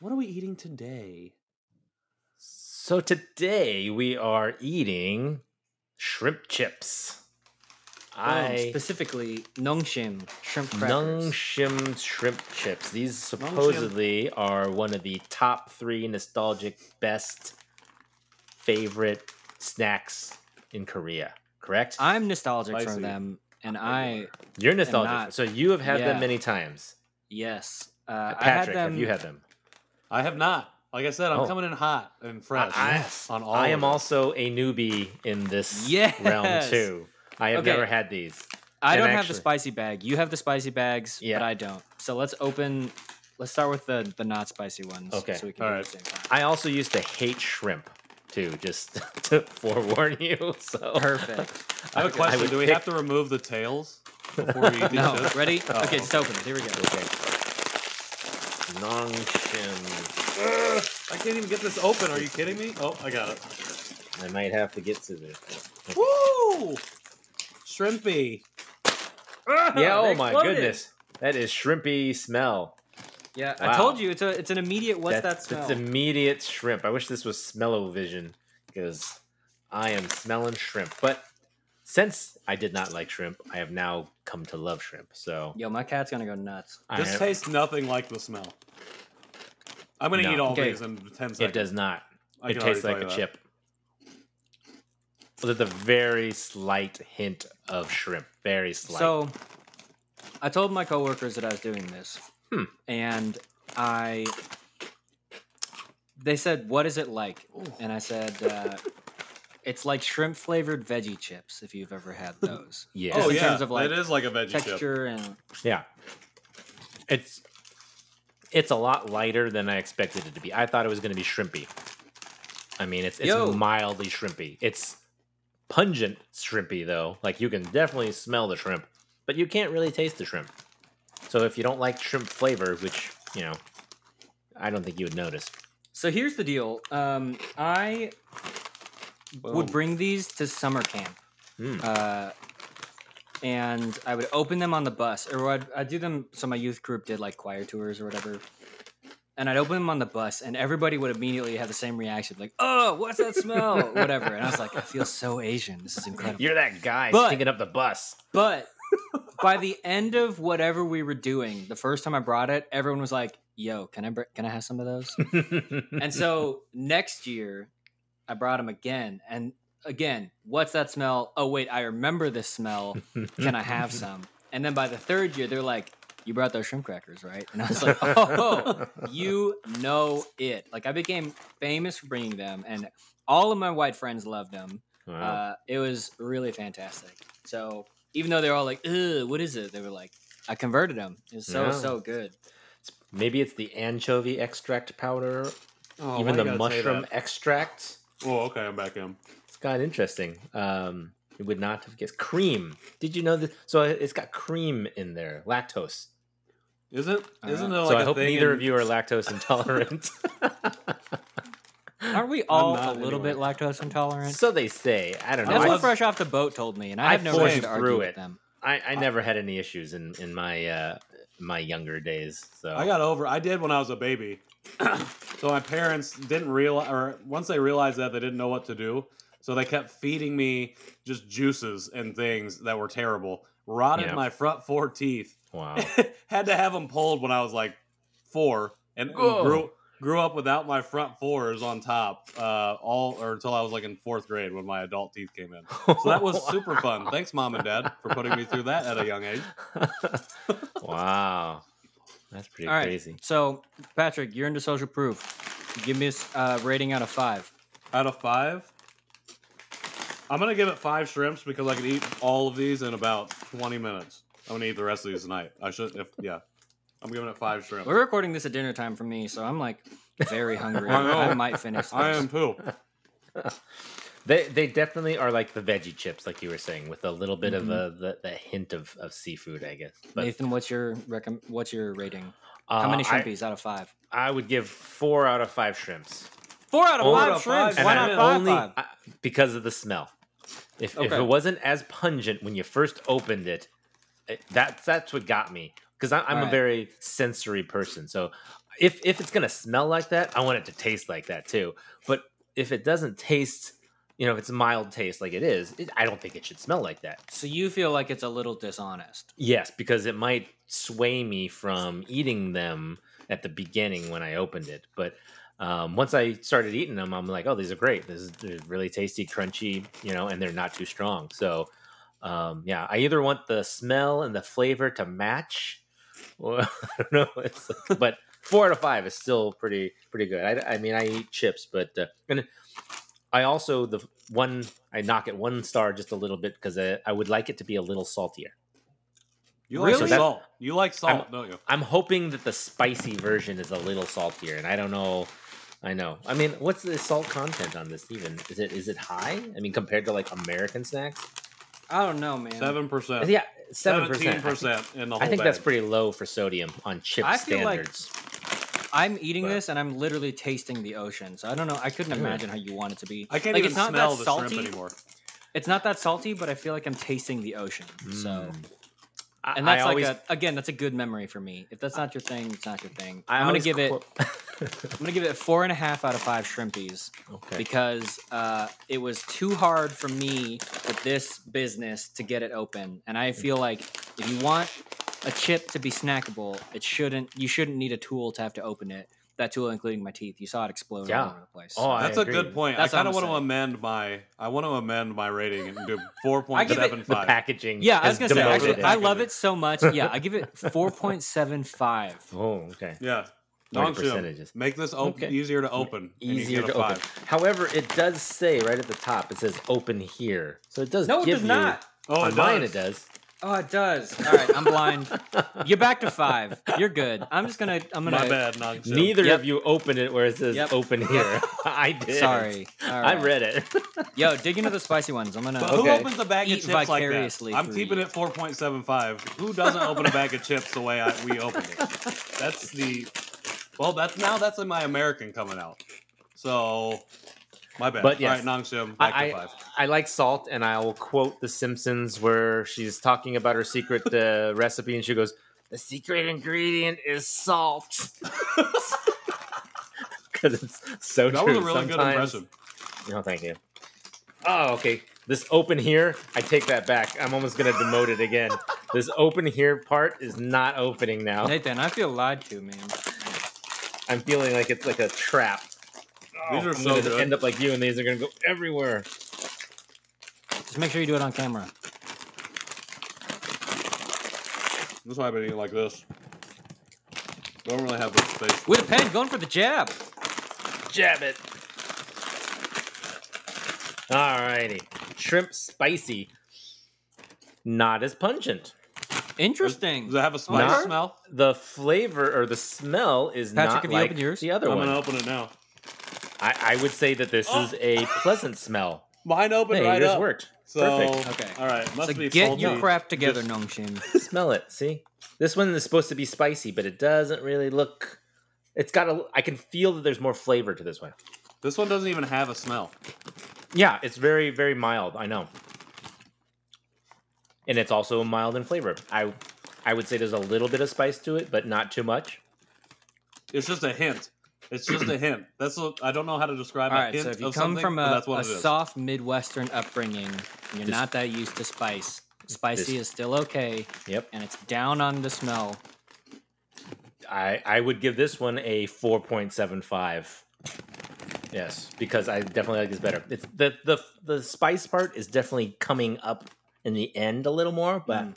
What are we eating today? So today we are eating shrimp chips. Um, I specifically Nongshim shrimp crackers. Nongshim shrimp chips. These supposedly are one of the top three nostalgic best favorite snacks in Korea. Correct? I'm nostalgic Spicy. for them, and I You're nostalgic. not- so you have had Yeah. them many times. yes, uh, I had Patrick, them. have you had them? I have not. Like I said, I'm Oh. coming in hot and fresh. I, on all. I am it. also a newbie in this realm too. I have Okay. never had these. I And don't have the spicy bag. You have the spicy bags, Yeah. but I don't. So let's open. Let's start with the the not spicy ones. Okay, so we can all do it right. at the same time. I also used to hate shrimp too, just to forewarn you. So Perfect. I have a question. would Do we pick- have to remove the tails before we eat these No, chips? ready? Oh. Okay, just open it. Here we go. Okay. Nongshim. I can't even get this open. Are you kidding me? Oh, I got it. I might have to get to this. Woo! Shrimpy. Yeah. Oh my goodness, that is shrimpy smell. Yeah, Wow. I told you it's a it's an immediate. What's That's, that smell? It's immediate shrimp. I wish this was smell-o-vision because I am smelling shrimp. But since I did not like shrimp, I have now come to love shrimp. So Yo, my cat's gonna go nuts. I This am- tastes nothing like the smell. I'm gonna No. eat all Okay. these in ten seconds. it does not. I it tastes like a that. chip. With a very slight hint of shrimp. Very slight. So, I told my coworkers that I was doing this, Hmm. and I they said, "What is it like?" And I said, uh, "It's like shrimp flavored veggie chips. If you've ever had those, Yeah. Just Oh in yeah, terms of, like, it is like a veggie chip. texture and Yeah. It's it's a lot lighter than I expected it to be. I thought it was going to be shrimpy. I mean, it's it's Yo. mildly shrimpy. It's pungent shrimpy though. Like you can definitely smell the shrimp, but you can't really taste the shrimp. So if you don't like shrimp flavor, which you know, I don't think you would notice. So here's the deal. Um, I would bring these to summer camp, Mm. uh, and I would open them on the bus, or I'd, I'd do them. So my youth group did like choir tours or whatever, and I'd open them on the bus, and everybody would immediately have the same reaction, like, "Oh, what's that smell?" whatever. And I was like, "I feel so Asian. This is incredible." You're that guy But- stinking up the bus. But by the end of whatever we were doing, the first time I brought it, everyone was like, "Yo, can I br- can I have some of those?" and so next year, I brought them again, and again, what's that smell? Oh wait, I remember this smell. Can I have some? And then by the third year, they're like, "You brought those shrimp crackers, right?" And I was like, "Oh, you know it." Like I became famous for bringing them, and all of my white friends loved them. Wow. Uh, it was really fantastic. So even though they're all like, "Ugh, what is it?" They were like, "I converted them." It's so Yeah. so good. Maybe it's the anchovy extract powder, Oh, even the you gotta say mushroom extract. Oh, okay, I'm back in. It's kind of interesting. Um, it would not have guessed cream. Did you know that? So it's got cream in there, lactose. Isn't isn't there Uh, like so I a hope thing neither in- of you are lactose intolerant. Aren't we all a not little bit lactose intolerant? so they say. I don't know. That's I, what Fresh Off the Boat told me, and I I have no forced reason to argue through with it. them. I, I never had any issues in in my uh, my younger days. So I got over. I did when I was a baby. so my parents didn't realize, or once they realized that, they didn't know what to do. So they kept feeding me just juices and things that were terrible. Rotted Yeah. my front four teeth. wow. Had to have them pulled when I was like four, and Whoa. grew grew up without my front fours on top. Uh, all or until I was like in fourth grade when my adult teeth came in. So that was super fun. Thanks, mom and dad, for putting me through that at a young age. wow. That's pretty All right. crazy. So, Patrick, you're into social proof. Give me a uh, rating out of five. Out of five, I'm gonna give it five shrimps because I can eat all of these in about 20 minutes. I'm gonna eat the rest of these tonight. I should, if yeah, I'm giving it five shrimps. We're recording this at dinner time for me, so I'm like very hungry. I know. I might finish. This. I am too. They they definitely are like the veggie chips, like you were saying, with a little bit Mm-hmm. of a, the, the hint of, of seafood, I guess. But Nathan, what's your recom- What's your rating? uh, How many I- shrimpies out of five? I, would give four out of five shrimps. Four out of Four five out shrimps. five, Why not five? only five? I- because of the smell. If, if it wasn't as pungent when you first opened it, it that's that's what got me. Because I'm a very sensory person, so if if it's gonna smell like that, I want it to taste like that too. But if it doesn't taste, you know, if it's a mild taste like it is, it, I don't think it should smell like that. So you feel like it's a little dishonest. Yes, because it might sway me from eating them at the beginning when I opened it. But um, once I started eating them, I'm like, oh, these are great. This is they're really tasty, crunchy, you know, and they're not too strong. So, um, yeah, I either want the smell and the flavor to match, or I don't know. It's like, but four out of five is still pretty pretty good. I, I mean, I eat chips, but uh, and I also the one I knock it one star just a little bit because I, I would like it to be a little saltier. You like Really? salt. You like salt, I'm- don't you? I'm hoping that the spicy version is a little saltier, and I don't know. I know. I mean, what's the salt content on this? Even is it is it high? I mean, compared to like American snacks, I don't know, man. Seven percent. yeah, seven percent. percent in the whole I think that's pretty low for sodium on chip I feel like I'm eating But- this and I'm literally tasting the ocean. So I don't know. I couldn't Mm. imagine how you want it to be. I can't like, even it's not smell that the salty. shrimp anymore. It's not that salty, but I feel like I'm tasting the ocean. So, Mm. I- and that's I like always, a again, that's a good memory for me. If that's not your thing, it's not your thing. I I'm gonna give it. I'm gonna give it four and a half out of five shrimpies okay. because uh, it was too hard for me with this business to get it open, and I feel like if you want a chip to be snackable, it shouldn't. You shouldn't need a tool to have to open it. That tool, including my teeth, you saw it explode Yeah. all over the place. Oh, That's a agree. good point. That's I kind what of want to amend my. I want to amend my rating and do four point give it seven The packaging. Yeah, I was gonna say. Actually. I love it so much. Yeah, I give it four point seven five. Oh, okay. Yeah, Or Nong percentages. Make this op- Okay. easier to open. and Easier get to open. However, it does say right at the top. It says "open here," so it does. No, it give does you, not. Oh, on it mine, it does. Oh, it does. All right, I'm blind. You're back to five. You're good. I'm just gonna. I'm gonna. My bad, Nong Shim. Neither Yep. of you opened it where it says Yep. "open here." I did. Sorry. All I read it. Yo, dig into the spicy ones. I'm gonna. But Okay. who opens a bag of chips like that? I'm keeping you. it 4.75. Who doesn't open a bag of chips the way I, we opened it? That's the. Well, that's now that's in my American coming out. So, my bad. But yes. All right, Nong Shim, back I, to five. I like salt, and I will quote The Simpsons where she's talking about her secret uh, recipe, and she goes, "The secret ingredient is salt." Because it's so That true. was a really good Sometimes- impression. No, thank you. Oh, okay. This open here, I take that back. I'm almost gonna demote it again. This open here part is not opening now. Nathan, I feel lied to, man. I'm feeling like it's like a trap. These oh, are I'm so gonna good. end up like you, and these are gonna go everywhere. Just make sure you do it on camera. That's why I've been eating like this. Don't really have the space. With a pen, going for the jab. Jab it. Alrighty. Shrimp spicy. Not as pungent. Interesting. Does it have a spice Not- smell? The flavor or the smell is Patrick, not have you like opened yours? the other I'm one. gonna open it now. I, I would say that this oh. is a pleasant smell. Mine opened Hey, right yours up. worked. So, Perfect. Okay. All right, must So be get salty. your crap together, Just- Nongshim. Smell it. See, this one is supposed to be spicy, but it doesn't really look. It's got a. I can feel that there's more flavor to this one. This one doesn't even have a smell. Yeah, it's very very mild. I know, and it's also mild in flavor. I I would say there's a little bit of spice to it, but not too much. It's just a hint. It's just a hint. That's what, I don't know how to describe All a right, hint so if you come from a, a soft Midwestern upbringing, and you're This- not that used to spice. Spicy this- is still okay, Yep, and it's down on the smell. I I would give this one a four point seven five. Yes, because I definitely like this better. It's the the the spice part is definitely coming up in the end a little more, but Mm.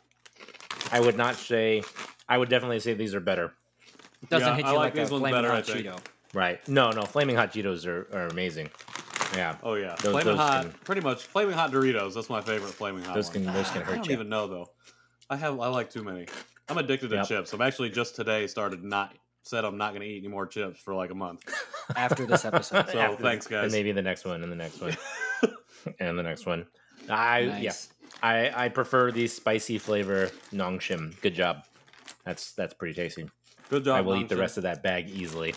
I would not say. I would definitely say these are better. It doesn't Yeah, hit I you like like, these a ones flaming better, I hot think. Cheeto. Right? No, no, flaming hot Cheetos are, are amazing. Yeah, Oh yeah, Those- flaming those hot. can- Pretty much flaming hot Doritos. That's my favorite flaming hot. Those one. can- those can I don't ya. even know though. I have I like too many. I'm addicted to Yep. chips. I'm actually just today started not said I'm not going to eat any more chips for like a month. After this episode, So, After thanks, guys. And maybe the next one, and the next one, and the next one. I yeah, I I prefer the spicy flavor Nongshim. Good job. That's that's pretty tasty. Good job. I will eat the Nongshim. rest of that bag easily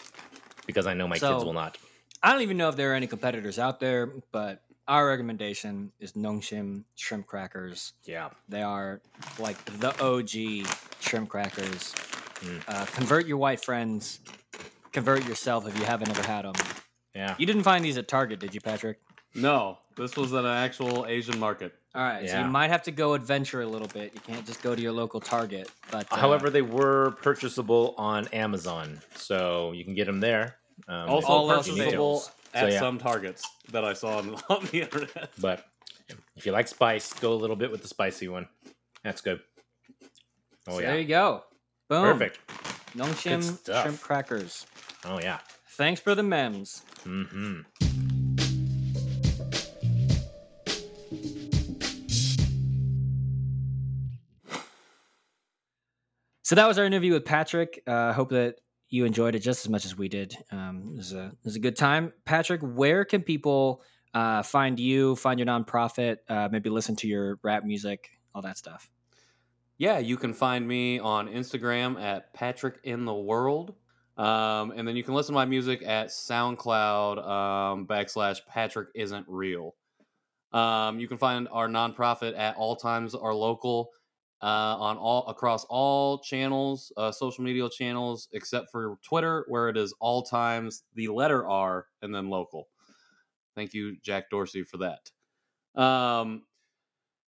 because I know my So- kids will not. I don't even know if there are any competitors out there, but our recommendation is Nongshim shrimp crackers. Yeah. They are like the OG shrimp crackers. Mm. Uh, convert your white friends. Convert yourself if you haven't ever had them. Yeah. You didn't find these at Target, did you, Patrick? No, this was at an actual Asian market. All right, so you might have to go adventure a little bit. You can't just go to your local Target. But uh, However, they were purchasable on Amazon, so you can get them there. Um, Also all purchasable at So, yeah. some targets that I saw on, on the internet. but if you like spice, go a little bit with the spicy one. That's good. Oh so yeah. there you go. Boom. Perfect. Nongshim Good shrimp crackers. Oh yeah. Thanks for the mems. Mm-hmm. So that was our interview with Patrick. I uh, hope that you enjoyed it just as much as we did. Um, it, was a, it was a good time. Patrick, where can people uh, find you, find your nonprofit, uh, maybe listen to your rap music, all that stuff? Yeah, you can find me on Instagram at Patrick in the World. Um, and then you can listen to my music at SoundCloud um, backslash Patrick Isn't Real. Um, you can find our nonprofit at All Times Are Local uh, on all across all channels, uh, social media channels, except for Twitter, where it is All Times the letter R and then local. Thank you, Jack Dorsey, for that. Um,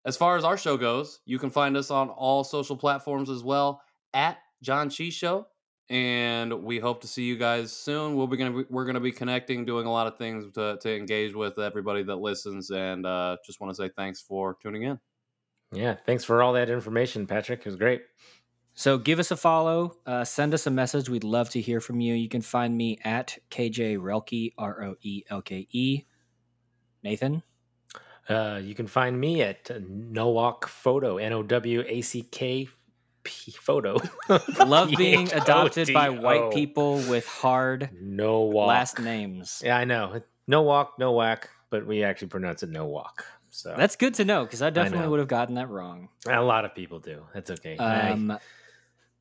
as far as our show goes, you can find us on all social platforms as well at Janchi Show, and we hope to see you guys soon. We'll be gonna be, we're gonna be connecting, doing a lot of things to, to engage with everybody that listens, and uh, just want to say thanks for tuning in. Yeah. Thanks for all that information, Patrick. It was great. So give us a follow. Uh, send us a message. We'd love to hear from you. You can find me at KJ Roelke, R O E L K E. Nathan? Uh, you can find me at Nowack Photo, N O W A C K P Photo. Love being adopted by white people with hard No walk. last names. Yeah, I know. No walk, no whack, but we actually pronounce it no walk. So That's good to know because I definitely know. would have gotten that wrong. a lot of people do. That's okay. I- Um,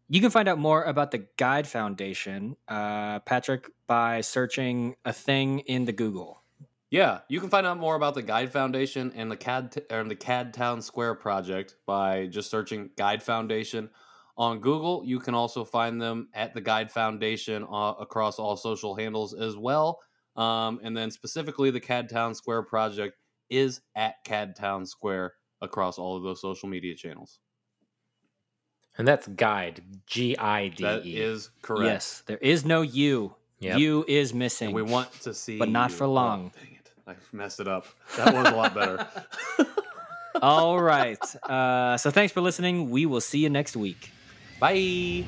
you can find out more about the Gide Foundation, uh, Patrick, by searching a thing in the Google. Yeah, you can find out more about the Gide Foundation and the KAD or the KAD Town Square project by just searching Gide Foundation on Google. You can also find them at the Gide Foundation uh, across all social handles as well. Um, and then specifically, the KAD Town Square project is at KAD Town Square across all of those social media channels. and that's Gide, G I D That E. is correct. Yes, there is no U. Yep. U is missing. And we want to see, But not you. for long. Oh, dang it! I messed it up. That was a lot better. All right. Uh, so thanks for listening. We will see you next week. Bye.